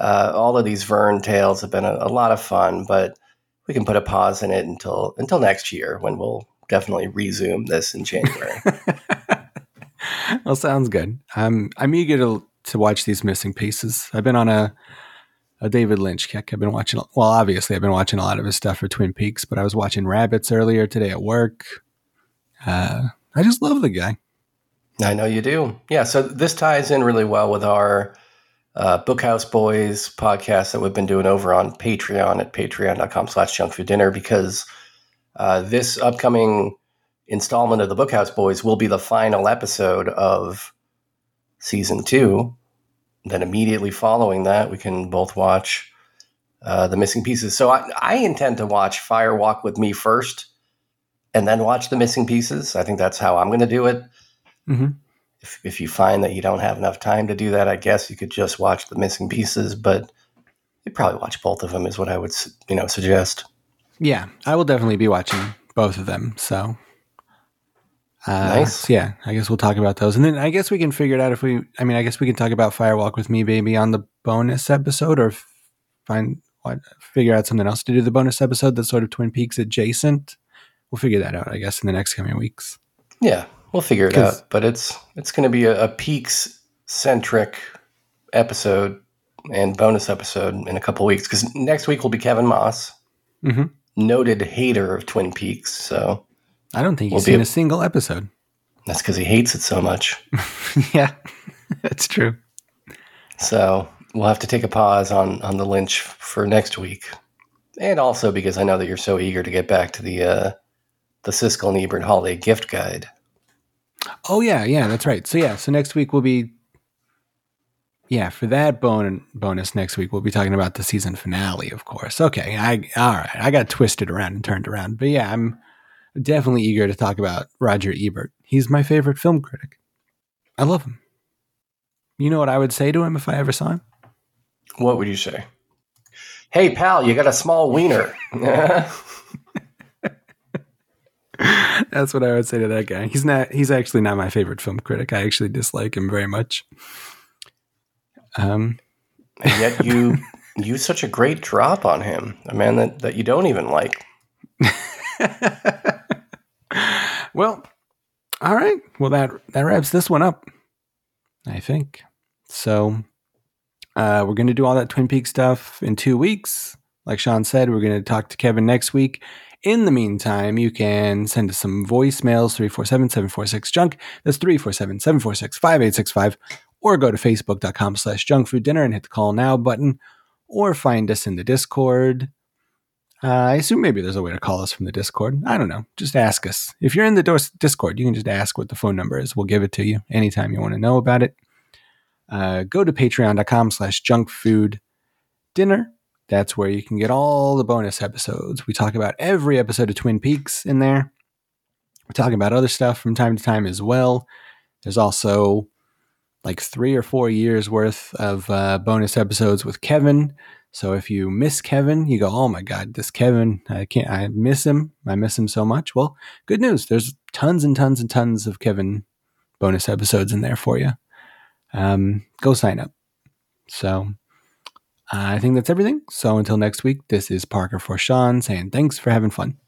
uh, all of these Verne tales have been a, a lot of fun. But we can put a pause in it until until next year when we'll definitely resume this in January. well, sounds good. I'm I'm eager to to watch these missing pieces. I've been on a a David Lynch kick. I've been watching. Well, obviously, I've been watching a lot of his stuff for Twin Peaks, but I was watching Rabbits earlier today at work. Uh, I just love the guy. I know you do. Yeah. So this ties in really well with our uh, Bookhouse Boys podcast that we've been doing over on Patreon at patreon.com slash junk food dinner because uh, this upcoming installment of the Bookhouse Boys will be the final episode of season two. Then immediately following that, we can both watch uh, the missing pieces. So I, I intend to watch Fire Walk with Me first and then watch the missing pieces. I think that's how I'm going to do it. Mm-hmm. If, if you find that you don't have enough time to do that, I guess you could just watch the missing pieces, but you'd probably watch both of them is what I would, you know, suggest. Yeah, I will definitely be watching both of them. So, uh, Nice. Yeah, I guess we'll talk about those, and then I guess we can figure it out if we. I mean, I guess we can talk about Firewalk with Me, baby, on the bonus episode, or find what figure out something else to do the bonus episode that's sort of Twin Peaks adjacent. We'll figure that out, I guess, in the next coming weeks. Yeah, we'll figure it out. But it's it's going to be a, a peaks centric episode and bonus episode in a couple weeks because next week will be Kevin Moss, Mhm. noted hater of Twin Peaks. So I don't think We'll he's be seen a- a single episode. that's because he hates it so much. yeah, that's true. So we'll have to take a pause on on the Lynch for next week, and also because I know that you're so eager to get back to the uh, the Siskel and Ebert holiday gift guide. Oh yeah, yeah, that's right. So yeah, so next week we'll be yeah, for that bon- bonus next week we'll be talking about the season finale, of course. Okay, I all right. I got twisted around and turned around. But yeah, I'm definitely eager to talk about Roger Ebert. He's my favorite film critic. I love him. You know what I would say to him if I ever saw him? What would you say? Hey pal, you got a small wiener. That's what I would say to that guy. He's not he's actually not my favorite film critic. I actually dislike him very much. Um and yet you use such a great drop on him, a man that, that you don't even like. Well, all right. Well, that that wraps this one up. I think so. Uh, we're going to do all that Twin Peaks stuff in two weeks. Like Sean said, we're going to talk to Kevin next week. In the meantime, you can send us some voicemails 347 746 junk. That's 347 746 5865. Or go to facebook.com slash junk food dinner and hit the call now button. Or find us in the Discord. Uh, I assume maybe there's a way to call us from the Discord. I don't know. Just ask us. If you're in the Discord, you can just ask what the phone number is. We'll give it to you anytime you want to know about it. Uh, go to patreon.com slash junk food dinner. That's where you can get all the bonus episodes. We talk about every episode of Twin Peaks in there. We're talking about other stuff from time to time as well. There's also like three or four years worth of uh, bonus episodes with Kevin. So if you miss Kevin, you go, "Oh my God, this Kevin! I can't. I miss him. I miss him so much." Well, good news. There's tons and tons and tons of Kevin bonus episodes in there for you. Um, go sign up. So I think that's everything. So until next week, this is Parker for Sean saying thanks for having fun.